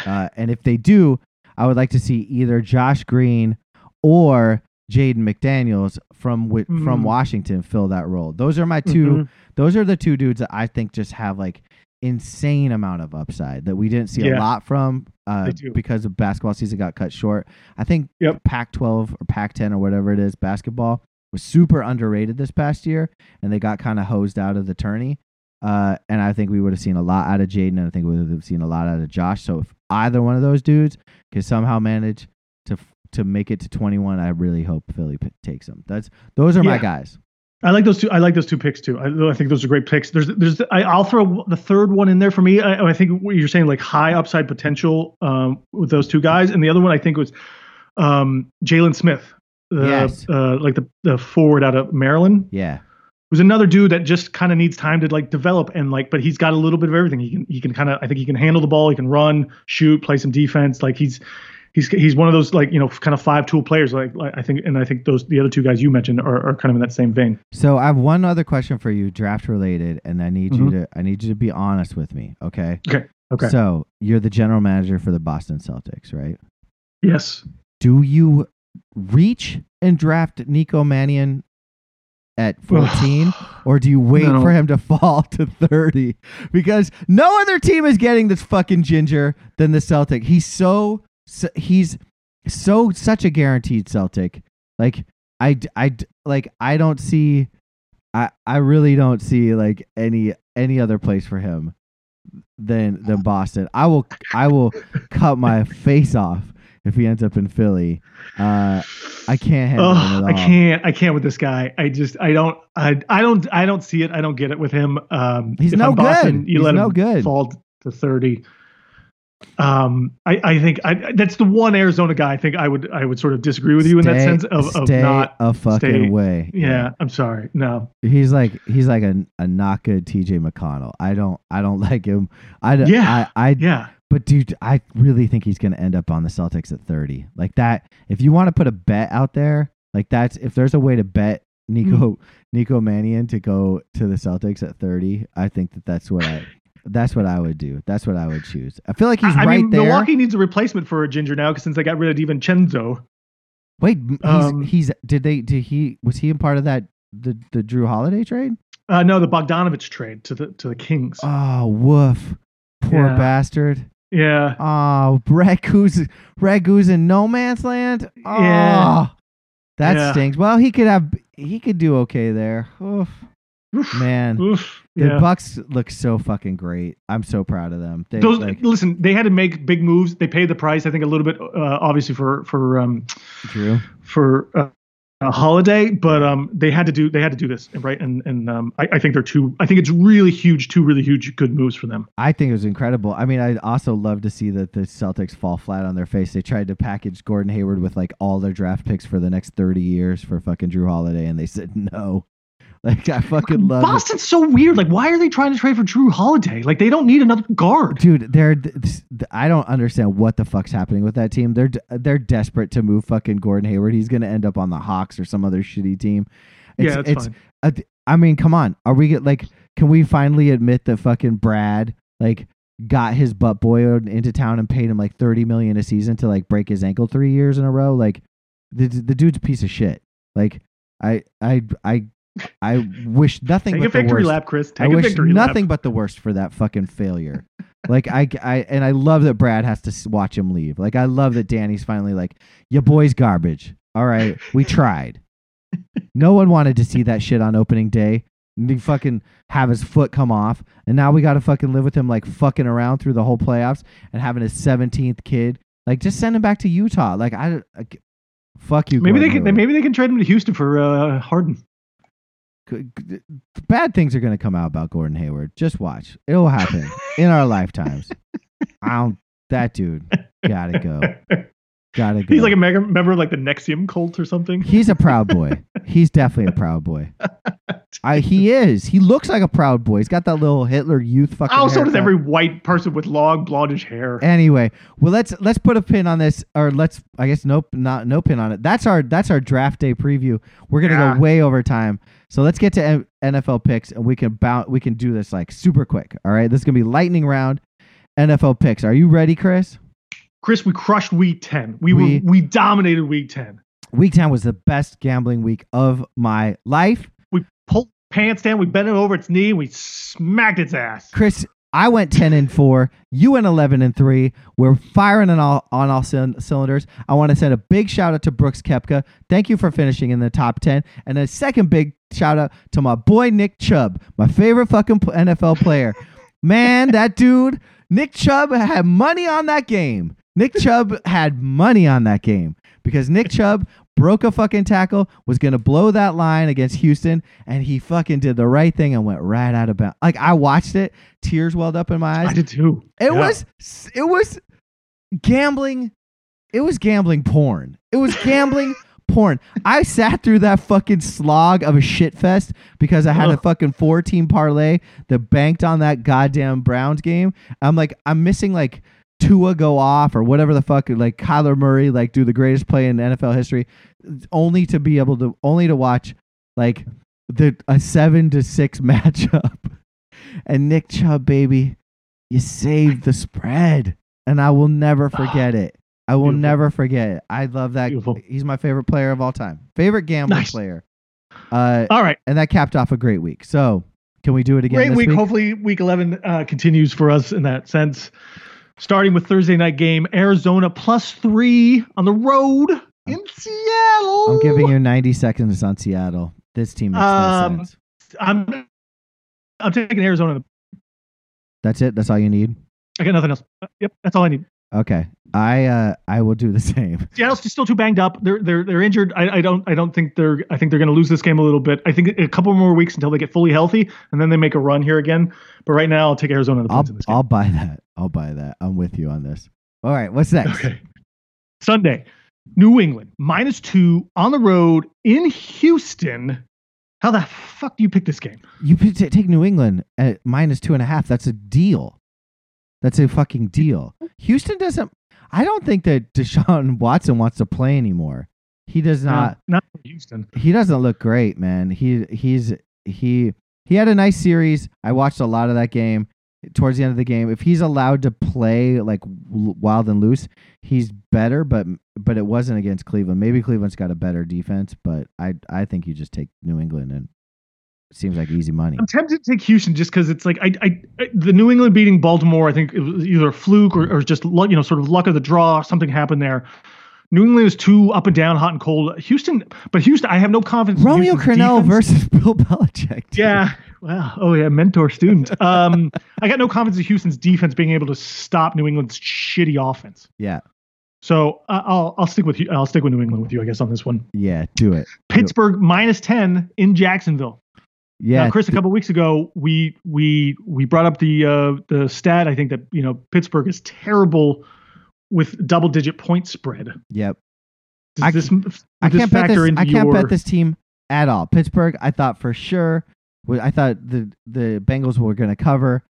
Uh, and if they do, I would like to see either Josh Green or Jaden McDaniels from wi- from Mm. Washington fill that role. Those are my 2 Mhm. Those are the two dudes that I think just have like insane amount of upside that we didn't see a lot from uh, because the basketball season got cut short. I think Yep. Pac-12 or Pac-10 or whatever it is basketball was super underrated this past year, and they got kind of hosed out of the tourney. Uh, and I think we would have seen a lot out of Jaden, and I think we would have seen a lot out of Josh. So if either one of those dudes could somehow manage to to make it to 21, I really hope Philly p- takes them. That's those are my guys. I like those two. I like those two picks too. I, I think those are great picks. There's, there's. I, I'll throw the third one in there for me. I, I think what you're saying like high upside potential um, with those two guys, and the other one I think was um, Jalen Smith, the, Yes. uh, like the the forward out of Maryland, Yeah, who's another dude that just kind of needs time to like develop and like, but he's got a little bit of everything. He can he can kind of I think he can handle the ball. He can run, shoot, play some defense. Like he's. He's, he's one of those like you know kind of five tool players like, like I think and I think those the other two guys you mentioned are, are kind of in that same vein. So I have one other question for you, draft related, and I need you Mhm. to I need you to be honest with me, okay? okay? Okay. So you're the general manager for the Boston Celtics, right? Yes. Do you reach and draft Nico Mannion at 14 or do you wait No. for him to fall to 30 because no other team is getting this fucking ginger than the Celtic. He's so, so he's so such a guaranteed Celtic. Like I, I like I don't see I I really don't see like any any other place for him than than Boston. I will I will cut my face off if he ends up in Philly. Uh, I can't handle Oh, him I at all. can't. I can't with this guy. I just. I don't. I. I don't. I don't see it. I don't get it with him. Um, He's no Boston, good. You He's let no him good. fall to thirty. Um, I. I think I, that's the one Arizona guy. I think I would. I would sort of disagree with you in that sense of, of stay not. a fucking stay- way. Yeah, I'm sorry. No. he's like he's like a, a not good TJ McConnell. I don't I don't like him. I d- Yeah. I, I Yeah. but dude, I really think he's gonna end up on the Celtics at thirty. Like that. If you want to put a bet out there, like that's if there's a way to bet Nico Hmm. Nico Mannion to go to the Celtics at thirty, I think that that's what I that's what I would do. That's what I would choose. I feel like he's I, I right mean, there. Milwaukee needs a replacement for a ginger now because since they got rid of DiVincenzo. Wait, he's Um, he's did they did he was he a part of that the the Jrue Holiday trade? Uh, no, the Bogdanovich trade to the to the Kings. Oh, woof. Poor Yeah. bastard. yeah. Oh, Ragu's Ragu's in no man's land. Oh, Yeah. that Yeah. stinks. Well, he could have he could do okay there. Oof, Oof. man, Oof. the Yeah. Bucks look so fucking great. I'm so proud of them. They, Those like, listen, they had to make big moves. They paid the price. I think a little bit, uh, obviously for for um, Jrue. for uh, a holiday, but um, they had to do they had to do this right. And and um, I, I think they're two. I think it's really huge. Two really huge good moves for them. I think it was incredible. I mean, I also love to see that the Celtics fall flat on their face. They tried to package Gordon Hayward with like all their draft picks for the next 30 years for fucking Jrue Holiday, and they said no. Like, I fucking love it. Boston's so weird. Like, why are they trying to trade for Jrue Holiday? Like, they don't need another guard. Dude, they're I don't understand what the fuck's happening with that team. They're they're desperate to move fucking Gordon Hayward. He's gonna end up on the Hawks or some other shitty team. It's, yeah, it's fine. I mean, come on. Are we get like? Can we finally admit that fucking Brad like got his butt boiled into town and paid him like thirty million a season to like break his ankle three years in a row? Like the the dude's a piece of shit. Like I I I I wish nothing Take but a victory the worst. lap, Chris. Take I wish nothing lap. but the worst for that fucking failure. like I, I, and I love that Brad has to watch him leave. Like I love that Danny's finally like, "Your boy's garbage." All right, we tried. no one wanted to see that shit on opening day. And he fucking have his foot come off, and now we got to fucking live with him like fucking around through the whole playoffs and having his seventeenth kid. Like just send him back to Utah. Like I, I fuck you. Maybe they can. Maybe they can trade him to Houston for uh, Harden. Bad things are going to come out about Gordon Hayward. Just watch. It'll happen in our lifetimes. I don't, that dude gotta go. Gotta go. He's like a mega member of like the NXIVM cult or something. He's a proud boy. He's definitely a proud boy. I, he is. He looks like a proud boy. He's got that little Hitler youth fucking. Oh, so does every white person with long blondish hair. Anyway, well let's let's put a pin on this, or let's I guess nope, not no pin on it. That's our that's our draft day preview. We're gonna Yeah. go way over time, so let's get to NFL picks, and we can bounce. We can do this like super quick. All right, this is gonna be lightning round. NFL picks. Are you ready, Chris? Chris, we crushed week ten. We, We- were we dominated week ten. Week ten was the best gambling week of my life. We pulled pants down. We bent it over its knee. We smacked its ass. Chris, I went 10 and 4. You went 11 and 3. We're firing on all, on all cyl- cylinders. I want to send a big shout out to Brooks Koepka. Thank you for finishing in the top 10. And a second big shout out to my boy Nick Chubb, my favorite fucking NFL player. Man, that dude, Nick Chubb had money on that game. Nick Chubb had money on that game because Nick Chubb broke a fucking tackle, was going to blow that line against Houston, and he fucking did the right thing and went right out of bounds. Like I watched it, tears welled up in my eyes. I did too. It Yeah. was it was gambling. It was gambling porn. It was gambling porn. I sat through that fucking slog of a shit fest because I had a fucking four team parlay that banked on that goddamn Browns game. I'm like, I'm missing like Tua go off or whatever the fuck, like Kyler Murray, like do the greatest play in NFL history, only to be able to only to watch like the a seven to six matchup. And Nick Chubb, baby, you saved the spread, and I will never forget it. I will Beautiful. never forget it. I love that. Beautiful. He's my favorite player of all time. Favorite gambling Nice. player. Uh, All right. and that capped off a great week. So, can we do it again Great this week. week? Hopefully, week 11 uh, continues for us in that sense. Starting with Thursday night game, Arizona plus three on the road in Seattle. I'm giving you 90 seconds on Seattle. This team makes Um, no sense. I'm, I'm taking Arizona. That's it. That's all you need. I got nothing else. Yep, that's all I need. Okay. I uh I will do the same. Seattle's just still too banged up. They're they're they're injured. I, I don't I don't think they're I think they're going to lose this game a little bit. I think a couple more weeks until they get fully healthy, and then they make a run here again. But right now, I'll take Arizona. The I'll in this game. I'll buy that. I'll buy that. I'm with you on this. All right. What's next? Okay. Sunday, New England minus two on the road in Houston. How the fuck do you pick this game? You t- take New England at minus two and a half. That's a deal. That's a fucking deal. Houston doesn't. I don't think that Deshaun Watson wants to play anymore. He does not. No, not for Houston. He doesn't look great, man. He he's he he had a nice series. I watched a lot of that game. Towards the end of the game, if he's allowed to play like wild and loose, he's better. But but it wasn't against Cleveland. Maybe Cleveland's got a better defense, but I I think you just take New England and seems like easy money. I'm tempted to take Houston just because it's like I, I, I the New England beating Baltimore. I think it was either a fluke or, or just luck, you know sort of luck of the draw. Something happened there. New England is too up and down, hot and cold. Houston, but Houston, I have no confidence. Romeo Crennel versus Bill Belichick. dude. Yeah. Wow. Oh yeah, mentor student. Um, I got no confidence in Houston's defense being able to stop New England's shitty offense. Yeah. So uh, I'll I'll stick with you. I'll stick with New England with you, I guess, on this one. Yeah. Do it. Pittsburgh minus ten in Jacksonville. Yeah. Now, Chris, a couple weeks ago, we we we brought up the uh, the stat. I think that you know Pittsburgh is terrible with double digit point spread. Yep. Does I this, I can't bet this. I can't your, bet this team at all. Pittsburgh, I thought for sure. I thought the the Bengals were going to cover.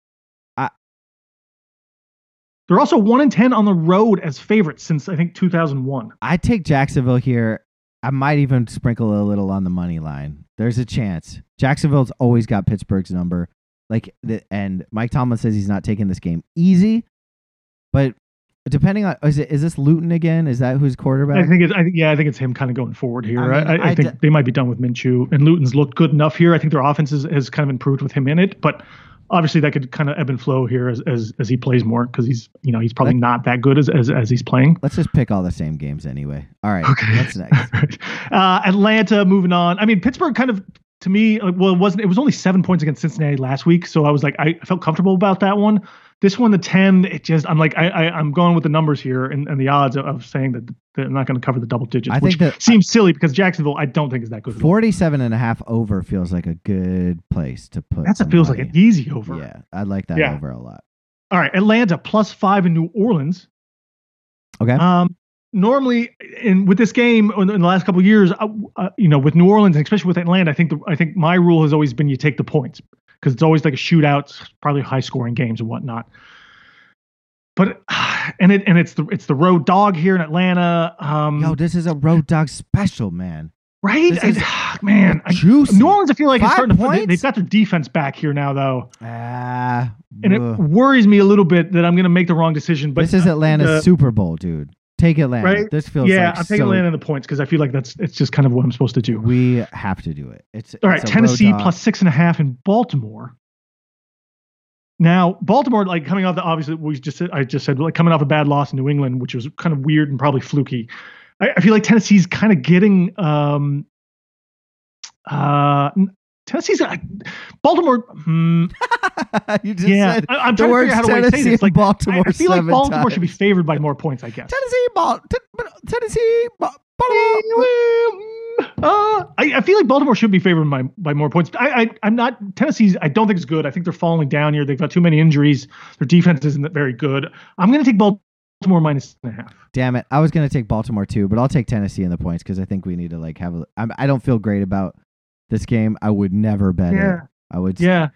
They're also one in ten on the road as favorites since I think 2001. I take Jacksonville here. I might even sprinkle a little on the money line. There's a chance. Jacksonville's always got Pittsburgh's number. Like the and Mike Tomlin says he's not taking this game easy, but Depending on is it is this Luton again? Is that who's quarterback? I think it's, I think, yeah, I think it's him kind of going forward here. I mean, I, I I think d- they might be done with Minshew, and Luton's looked good enough here. I think their offense is, has kind of improved with him in it, but obviously that could kind of ebb and flow here as as, as he plays more because he's you know he's probably not that good as, as as he's playing. Let's just pick all the same games anyway. All right. Okay. What's next? uh, Atlanta moving on. I mean, Pittsburgh kind of to me, well, it wasn't. It was only seven points against Cincinnati last week, so I was like, I felt comfortable about that one. This one, the ten, it just, I'm like, I, I I'm going with the numbers here and, and the odds of, of saying that they're not going to cover the double digits, I which think that- seems silly because Jacksonville, I don't think is that good. at 47 and a half over feels like a good place to put. That's a feels like an easy over. Yeah, I like that Yeah. over a lot. All right, Atlanta plus five in New Orleans. Okay. Um, normally, in with this game in, in the last couple of years, uh, uh, you know, with New Orleans and especially with Atlanta, I think the, I think my rule has always been you take the points because it's always like a shootout, probably high scoring games and whatnot. But and it and it's the it's the road dog here in Atlanta. Um, Yo, this is a road dog special, man. right? this is I- man, I, New Orleans, I feel like it's starting to. They, they've got their defense back here now, though, Ah, and it worries me a little bit that I'm going to make the wrong decision. But this is uh, Atlanta's the- Super Bowl, dude. Take Atlanta. Right? This feels yeah, like I'm taking so- Atlanta in the points because I feel like that's it's just kind of what I'm supposed to do. We have to do it. It's All right, it's Tennessee plus six and a half in Baltimore. Now, Baltimore, like coming off the obviously we just I just said like coming off a bad loss in New England, which was kind of weird and probably fluky. I, I feel like Tennessee's kind of getting um uh Tennessee's uh, Baltimore. Hmm, you just yeah, said I, am the trying to words figure out how to say this. Like Baltimore I, I feel like Baltimore should be favored by more points. I guess. Tennessee, ball, t- Tennessee, Ba- Baltimore. Uh, I, I feel like Baltimore should be favored by by more points. I, I I'm not Tennessee's. I don't think it's good. I think they're falling down here. They've got too many injuries. Their defense isn't very good. I'm going to take Baltimore minus and a half. Damn it! I was gonna take Baltimore too, but I'll take Tennessee in the points because I think we need to like have. A, I'm, I don't feel great about this game. I would never bet Yeah. it. I would. Yeah.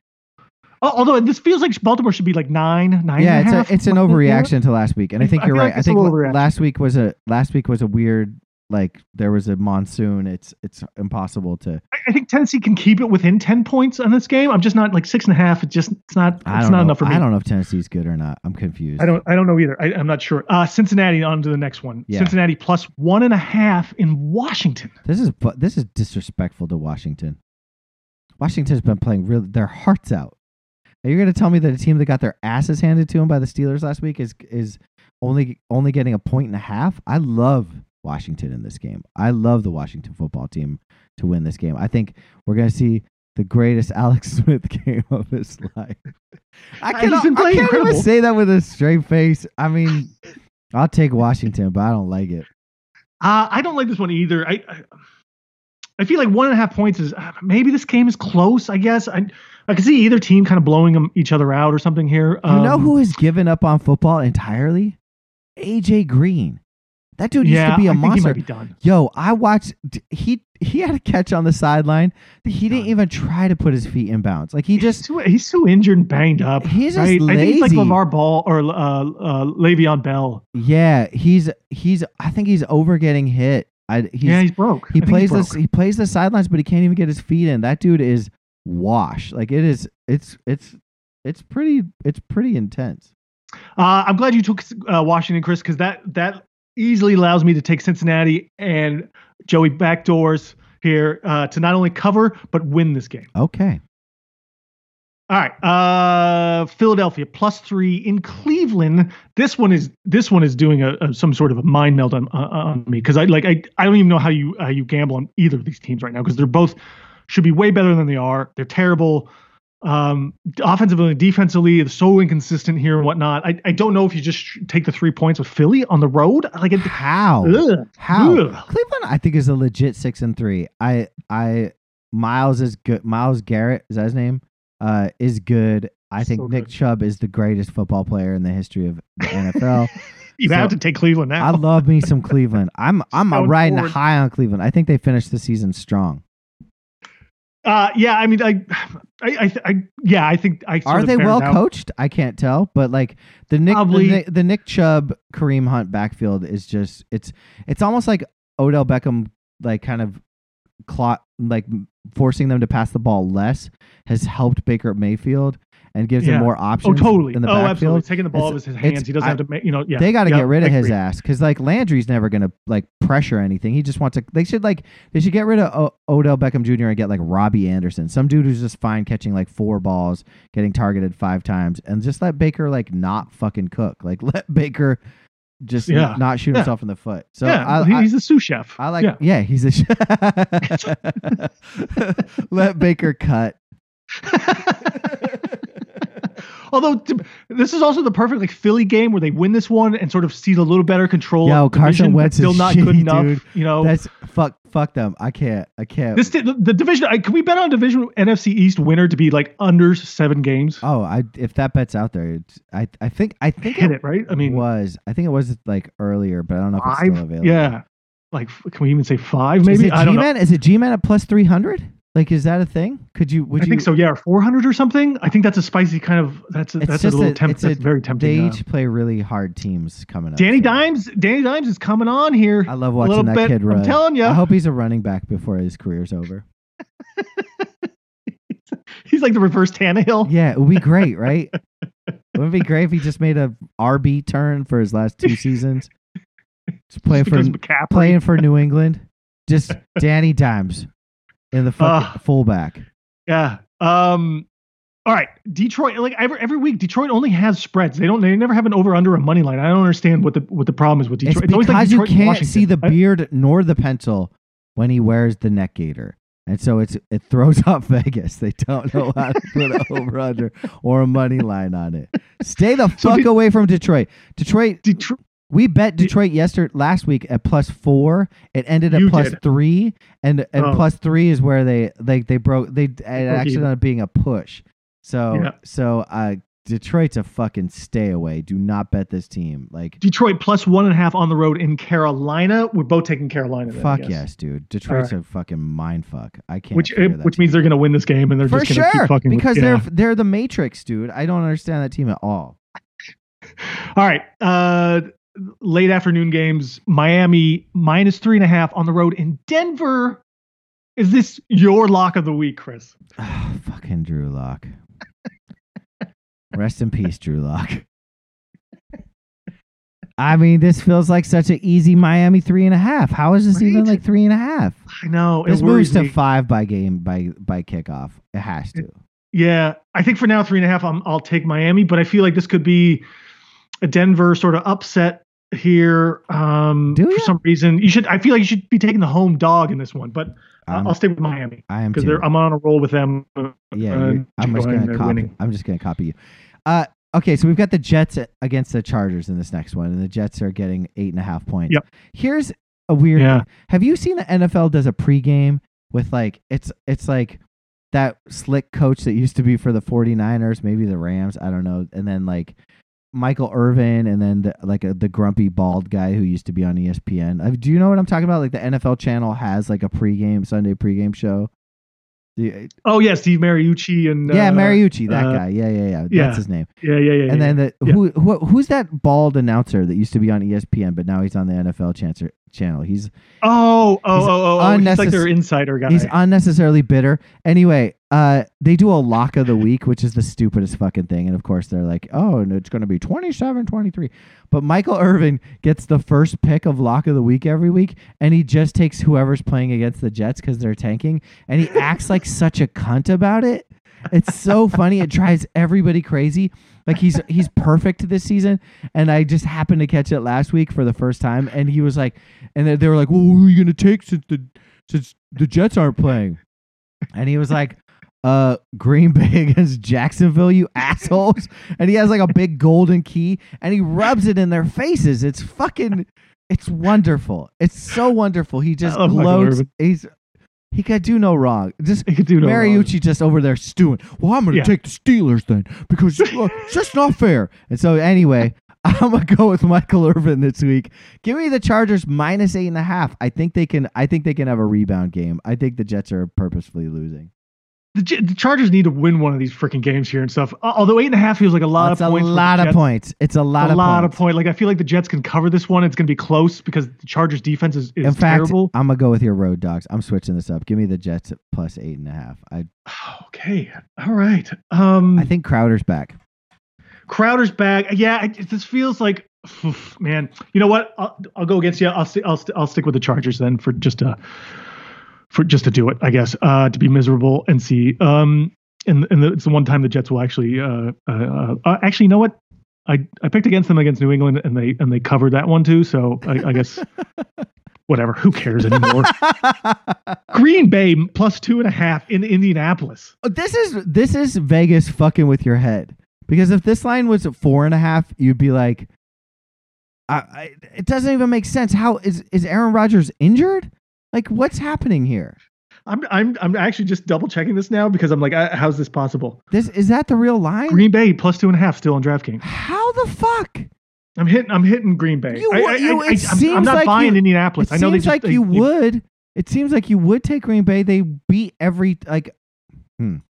Oh, although this feels like Baltimore should be like nine, nine. yeah, and it's a it's an something like that. overreaction to last week, and I think I you're right. like I think little la- overreaction. last week was a last week was a weird like there was a monsoon. It's it's impossible to. I, think Tennessee can keep it within ten points on this game. I'm just not like six and a half. It's just it's not. It's don't know. enough for me. I don't know if Tennessee's good or not. I'm confused. I don't. I don't know either. I, I'm not sure. Uh, Cincinnati on to the next one. Yeah. Cincinnati plus one and a half in Washington. This is this is disrespectful to Washington. Washington's been playing really their hearts out. Are you going to tell me that a team that got their asses handed to them by the Steelers last week is is only only getting a point and a half? I love Washington in this game. I love the Washington football team to win this game. I think we're going to see the greatest Alex Smith game of his life. I, Uh, I can't even say that with a straight face. I mean, I'll take Washington, but I don't like it. Uh, I don't like this one either. I, I I feel like one and a half points is uh, maybe this game is close. I guess I I can see either team kind of blowing them each other out or something here. You know Um, who has given up on football entirely? AJ Green. That dude used to be a I monster. might be done. Yo, I watched. He he had a catch on the sideline. He didn't even try to put his feet in bounds. Like he he's just too, he's so injured and banged up. He's just right? I think he's like lazy. Levar Ball or uh, uh, Le'Veon Bell. yeah. He's he's. I think he's over getting hit. I he's, yeah, he's broke. he I plays he's this. He plays the sidelines, but he can't even get his feet in. That dude is wash. Like it is. It's it's it's pretty. It's pretty intense. Uh, I'm glad you took uh, Washington, Chris, because that that easily allows me to take Cincinnati and Joey backdoors here uh, to not only cover but win this game. Okay. All right, uh, Philadelphia plus three in Cleveland. This one is this one is doing a, a some sort of a mind meld on, uh, on me because I like I, I don't even know how you how you gamble on either of these teams right now because they're both should be way better than they are. They're terrible. Um, offensively, defensively, they're so inconsistent here and whatnot. I, I don't know if you just take the three points with Philly on the road. Like it, How? ugh, How? ugh. Cleveland, I think, is a legit six and three. I, I, Myles is good. Myles Garrett is that his name? Uh, is good. I think So Nick good. Chubb is the greatest football player in the history of the NFL. You So, have to take Cleveland now. I love me some Cleveland. I'm, I'm riding forward. high on Cleveland. I think they finished the season strong. Uh, yeah, I mean, I, I, I, I yeah, I think I. sort Are they well out. coached? I can't tell, but like the Nick, the, Probably- the Nick Chubb, Kareem Hunt backfield is just it's it's almost like Odell Beckham like kind of clot like forcing them to pass the ball less has helped Baker Mayfield and gives Yeah. him more options. Oh, options totally. in the oh, backfield. absolutely. Taking the ball out of his hands. He doesn't I- have to make, you know, yeah. they got to yeah, get rid of his agree. ass because like Landry's never gonna like pressure anything. He just wants to. They should like they should get rid of o- Odell Beckham Jr. and get like Robbie Anderson, some dude who's just fine catching like four balls, getting targeted five times, and just let Baker like not fucking cook. Like let Baker just Yeah. not shoot Yeah. himself in the foot. So yeah, I, he's a sous chef. I like Yeah. yeah, he's a sh- let Baker cut. Although to, this is also the perfect like Philly game where they win this one and sort of seize a little better control. Yo, Carson Wentz is still not good shitty, enough. dude. You know, That's fuck fuck them. I can't. I can't. this the, the division. I, can we bet on division NFC East winner to be like under seven games? Oh, I if that bet's out there, it's, I I think I think Hit it, it right. I mean, was. I think it was like earlier, but I don't know if it's five. still available. Yeah, like can we even say five? Is Maybe it I don't know. G-Man? Is it G-Man at plus three hundred? Like, is that a thing? Could you? Would I you? think so. Yeah, four hundred or something. I think that's a spicy kind of. That's a, that's a little a- temp, it's a- very tempting. They uh, each play really hard teams coming up. Danny so Dimes. Danny Dimes is coming on here. I love watching that bit. kid run. I'm telling you, I hope he's a running back before his career's over. he's like the reverse Tannehill. Yeah, it would be great, right? Wouldn't it be great if he just made a RB turn for his last two seasons? Just play Just for McCaffrey. playing for New England. Just Danny Dimes in the fucking Ah. fullback. Yeah. Um. All right, Detroit. Like every every week, Detroit only has spreads. They don't. They never have an over under a money line. I don't understand what the what the problem is with Detroit. It's always because like you Detroit and can't see the beard nor the pencil when he wears the neck gaiter. And so it's it throws off Vegas. They don't know how to put an over under or a money line on it. Stay the fuck away from Detroit. Detroit Detroit. We bet Detroit yesterday last week at plus four. It ended at plus three, and and Oh. plus three is where they they they broke. They it actually ended up being a push. So Yeah. so uh, Detroit's a fucking stay away. Do not bet this team. Like Detroit plus one and a half on the road in Carolina. We're both taking Carolina. Then, fuck yes, dude. Detroit's a fucking mind fuck. I can't. Which figure that which means they're going to win this game and they're for just going to sure keep fucking with- because yeah. they're they're the Matrix, dude. I don't understand that team at all. All right. Uh, late afternoon games. Miami minus three and a half on the road in Denver. Is this your lock of the week, Chris? fucking Drew Lock. Rest in peace, Drew Lock. I mean, this feels like such an easy Miami three and a half. How is this even like three and a half? I know. This it moves worries to me. five by game by by kickoff. It has to. Yeah, I think for now three and a half. I'm, I'll take Miami, but I feel like this could be Denver sort of upset here. Um, for some reason, you should. I feel like you should be taking the home dog in this one, but Um, I'll stay with Miami I am because. I'm on a roll with them. Yeah, uh, I'm just going gonna copy. winning. I'm just gonna copy you. Uh, okay, so we've got the Jets against the Chargers in this next one, and the Jets are getting eight and a half points. Yep. Here's a weird. Yeah. Have you seen the NFL does a pregame with like it's it's like that slick coach that used to be for the 49ers, maybe the Rams, I don't know, and then like Michael Irvin, and then the, like a, the grumpy bald guy who used to be on ESPN. Uh, do you know what I'm talking about? Like the NFL channel has like a pregame Sunday pregame show. Oh yeah, Steve Mariucci and yeah, uh, Mariucci, that uh, guy. Yeah, yeah, yeah. That's yeah. his name. Yeah, yeah, yeah. and yeah. then the yeah. who, who who's that bald announcer that used to be on ESPN, but now he's on the NFL chancer, channel. He's oh, oh, he's oh, oh, oh, he's like their insider guy. he's unnecessarily bitter. Anyway, uh, they do a lock of the week, which is the stupidest fucking thing. And of course, they're like, oh, and it's going to be 27 23. But Michael Irvin gets the first pick of lock of the week every week, and he just takes whoever's playing against the Jets because they're tanking, and he acts like such a cunt about it. It's so funny. It drives everybody crazy. Like he's he's perfect this season, and I just happened to catch it last week for the first time, and he was like, and they, they were like, "Well, who are you gonna take since the since the Jets aren't playing?" And he was like, "Uh, Green Bay against Jacksonville, you assholes!" And he has like a big golden key, and he rubs it in their faces. It's fucking, it's wonderful. It's so wonderful. He just gloats. He's he could do no wrong. Just He could do no wrong. Mariucci just over there stewing. Well, I'm going to Yeah. take the Steelers then because uh, it's just not fair. And so, anyway, I'm going to go with Michael Irvin this week. Give me the Chargers minus eight and a half. I think they can. I think they can have a rebound game. I think the Jets are purposefully losing. The, the Chargers need to win one of these freaking games here and stuff. Uh, Although eight and a half feels like a lot That's of points. a lot of Jets. points. It's a lot a of lot points. of point. Like I feel like the Jets can cover this one. It's going to be close because the Chargers defense is, is In fact, terrible. I'm gonna go with your road dogs. I'm switching this up. Give me the Jets at plus eight and a half. I Okay, all right. Um, I think Crowder's back. Crowder's back. Yeah, I, this feels like man. You know what? I'll, I'll go against you. I'll sti- I'll sti- I'll stick with the Chargers then for just a for just to do it. I guess uh, to be miserable and see. Um, and and the, it's the one time the Jets will actually. Uh, uh, uh, actually, you know what? I, I picked against them against New England and they and they covered that one too. So I, I guess whatever. Who cares anymore? Green Bay plus two and a half in Indianapolis. this is this is Vegas fucking with your head because if this line was at four and a half, you'd be like, I, I, it doesn't even make sense. How is is Aaron Rodgers injured? Like, what's happening here? I'm I'm I'm actually just double checking this now because I'm like, uh, how's this possible? This is that the real line? Green Bay plus two and a half still on DraftKings. How the fuck? I'm hitting I'm hitting Green Bay. You I, wa- I, you- I, it am seems not like buying you- Indianapolis. It I know they seems just like they- you they- would. It seems like you would take Green Bay. They beat every like.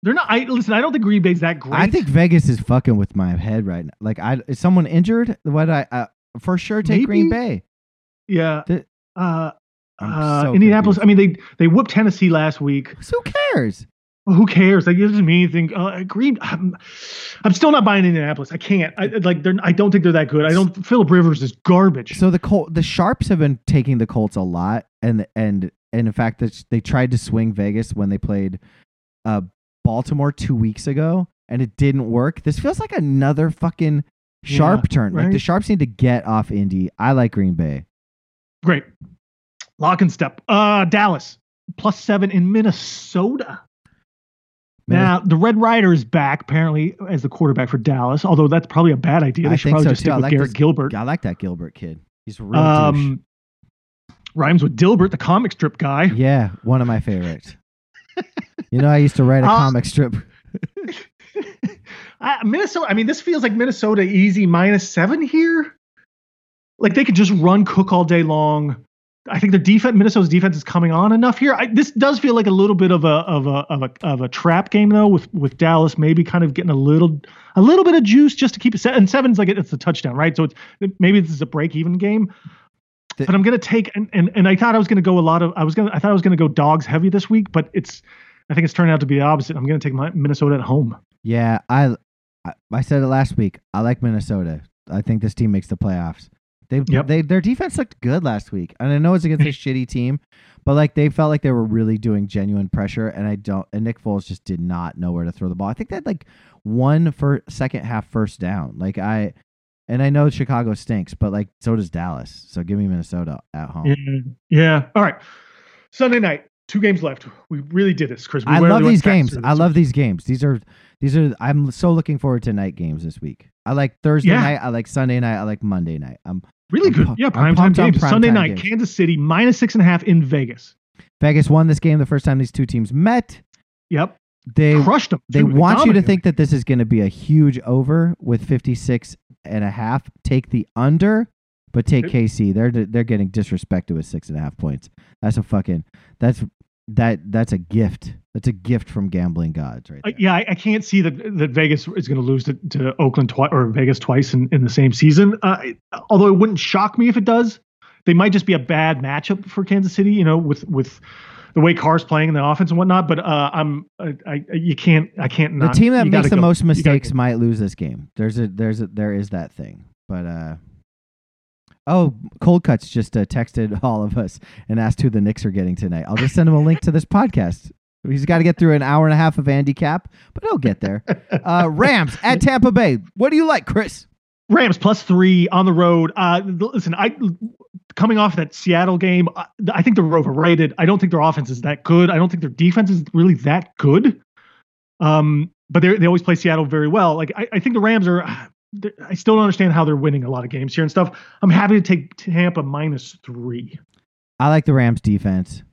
They're not. I listen. I don't think Green Bay's that great. I think Vegas is fucking with my head right now. Like, I is someone injured? What I uh, for sure take Green Bay. Yeah. The- uh, I'm uh, so Indianapolis. confused. I mean, they they whooped Tennessee last week. Who cares? Well, who cares? Like, it doesn't mean anything. Uh, Green. I'm, I'm still not buying Indianapolis. I can't. I like. They're. I don't think they're that good. I don't. Philip Rivers is garbage. So the Col- the Sharps have been taking the Colts a lot, and and and in fact, that they tried to swing Vegas when they played uh, Baltimore two weeks ago, and it didn't work. This feels like another fucking sharp Yeah, turn. Like the. Sharps need to get off Indy. I like Green Bay. Great. Lock and step. Uh, Dallas plus seven in Minnesota. Minnes- Now the Red Rider is back apparently as the quarterback for Dallas. Although that's probably a bad idea. They I should think probably so just too. stick with like Garrett this- Gilbert. I like that Gilbert kid. He's real. Um, rhymes with Dilbert, the comic strip guy. Yeah, one of my favorites. you know, I used to write a Uh, comic strip. I, Minnesota. I mean, this feels like Minnesota easy minus seven here. Like they could just run Cook all day long. I think their defense, Minnesota's defense, is coming on enough here. I, this does feel like a little bit of a of a of a of a trap game though, with with Dallas maybe kind of getting a little a little bit of juice just to keep it set. And seven's like it's a touchdown, right? So it's maybe this is a break even game. The- but I'm gonna take and, and and I thought I was gonna go a lot of I was gonna I thought I was gonna go dogs heavy this week, but it's I think it's turned out to be the opposite. I'm gonna take my Minnesota at home. Yeah, I, I I said it last week. I like Minnesota. I think this team makes the playoffs. They Yep. they their defense looked good last week, and I know it's against a shitty team, but like they felt like they were really doing genuine pressure. And I don't. And Nick Foles just did not know where to throw the ball. I think they had like one for second half first down. Like I, and I know Chicago stinks, but like so does Dallas. So give me Minnesota at home. Yeah. Yeah. All right. Sunday night, two games left. We really did this, Chris. We I love these games. I love week. these games. These are these are. I'm so looking forward to night games this week. I like Thursday Yeah. night. I like Sunday night. I like Monday night. I'm really I'm good. pu- yeah, I'm prime time games. prime Sunday time night, games. Kansas City minus six and a half in Vegas. Vegas won this game the first time these two teams met. Yep. They Crushed them. they want you to think that this is going to be a huge over with 56 and a half. Take the under, but take KC. They're they're getting disrespected with six and a half points. That's a fucking that's that that's a gift. That's a gift from gambling gods, right? Uh, there. yeah, I, I can't see that that Vegas is going to lose to, Oakland twice or Vegas twice in, in the same season. Uh, although it wouldn't shock me if it does. They might just be a bad matchup for Kansas City, you know, with with the way Carr's playing in the offense and whatnot. But uh, I'm I, I you can't I can't the team that makes the go. most mistakes might lose this game. There's a there's a there is that thing. But uh oh, Cold Cuts just uh, texted all of us and asked who the Knicks are getting tonight. I'll just send him a link to this podcast. He's got to get through an hour and a half of Andy Capp, but he'll get there. Uh, Rams at Tampa Bay. What do you like, Chris? Rams plus three on the road. Uh, listen, I coming off that Seattle game, I, I think they're overrated. I don't think their offense is that good. I don't think their defense is really that good. Um, but they they always play Seattle very well. Like I, I think the Rams are. I still don't understand how they're winning a lot of games here and stuff. I'm happy to take Tampa minus three. I like the Rams defense.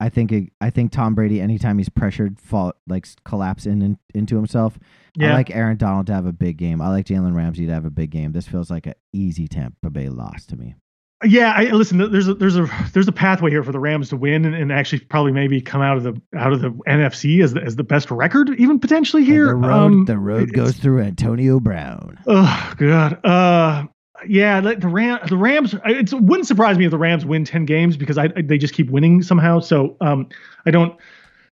I think it, I think Tom Brady anytime he's pressured fall like collapse in, in into himself. I like Aaron Donald to have a big game. I like Jalen Ramsey to have a big game. This feels like an easy Tampa Bay loss to me. Yeah, I listen. There's a there's a there's a pathway here for the Rams to win and, and actually probably maybe come out of the out of the NFC as the, as the best record, even potentially here. And the road, um, the road goes through Antonio Brown. Oh God. Uh, yeah, the, the Ram the Rams. It wouldn't surprise me if the Rams win ten games because I, they just keep winning somehow. So um, I don't.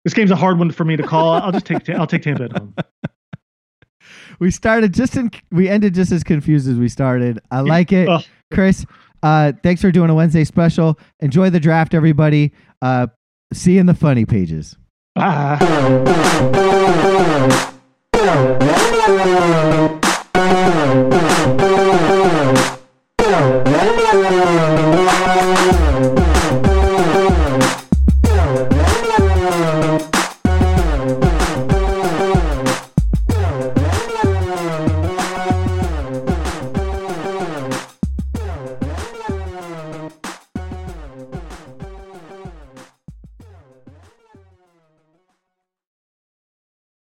This game's a hard one for me to call. I'll just take I'll take Tampa at home. We started just in. We ended just as confused as we started. I like it, Chris. Uh, thanks for doing a Wednesday special. Enjoy the draft, everybody. Uh, see you in the funny pages. Bye.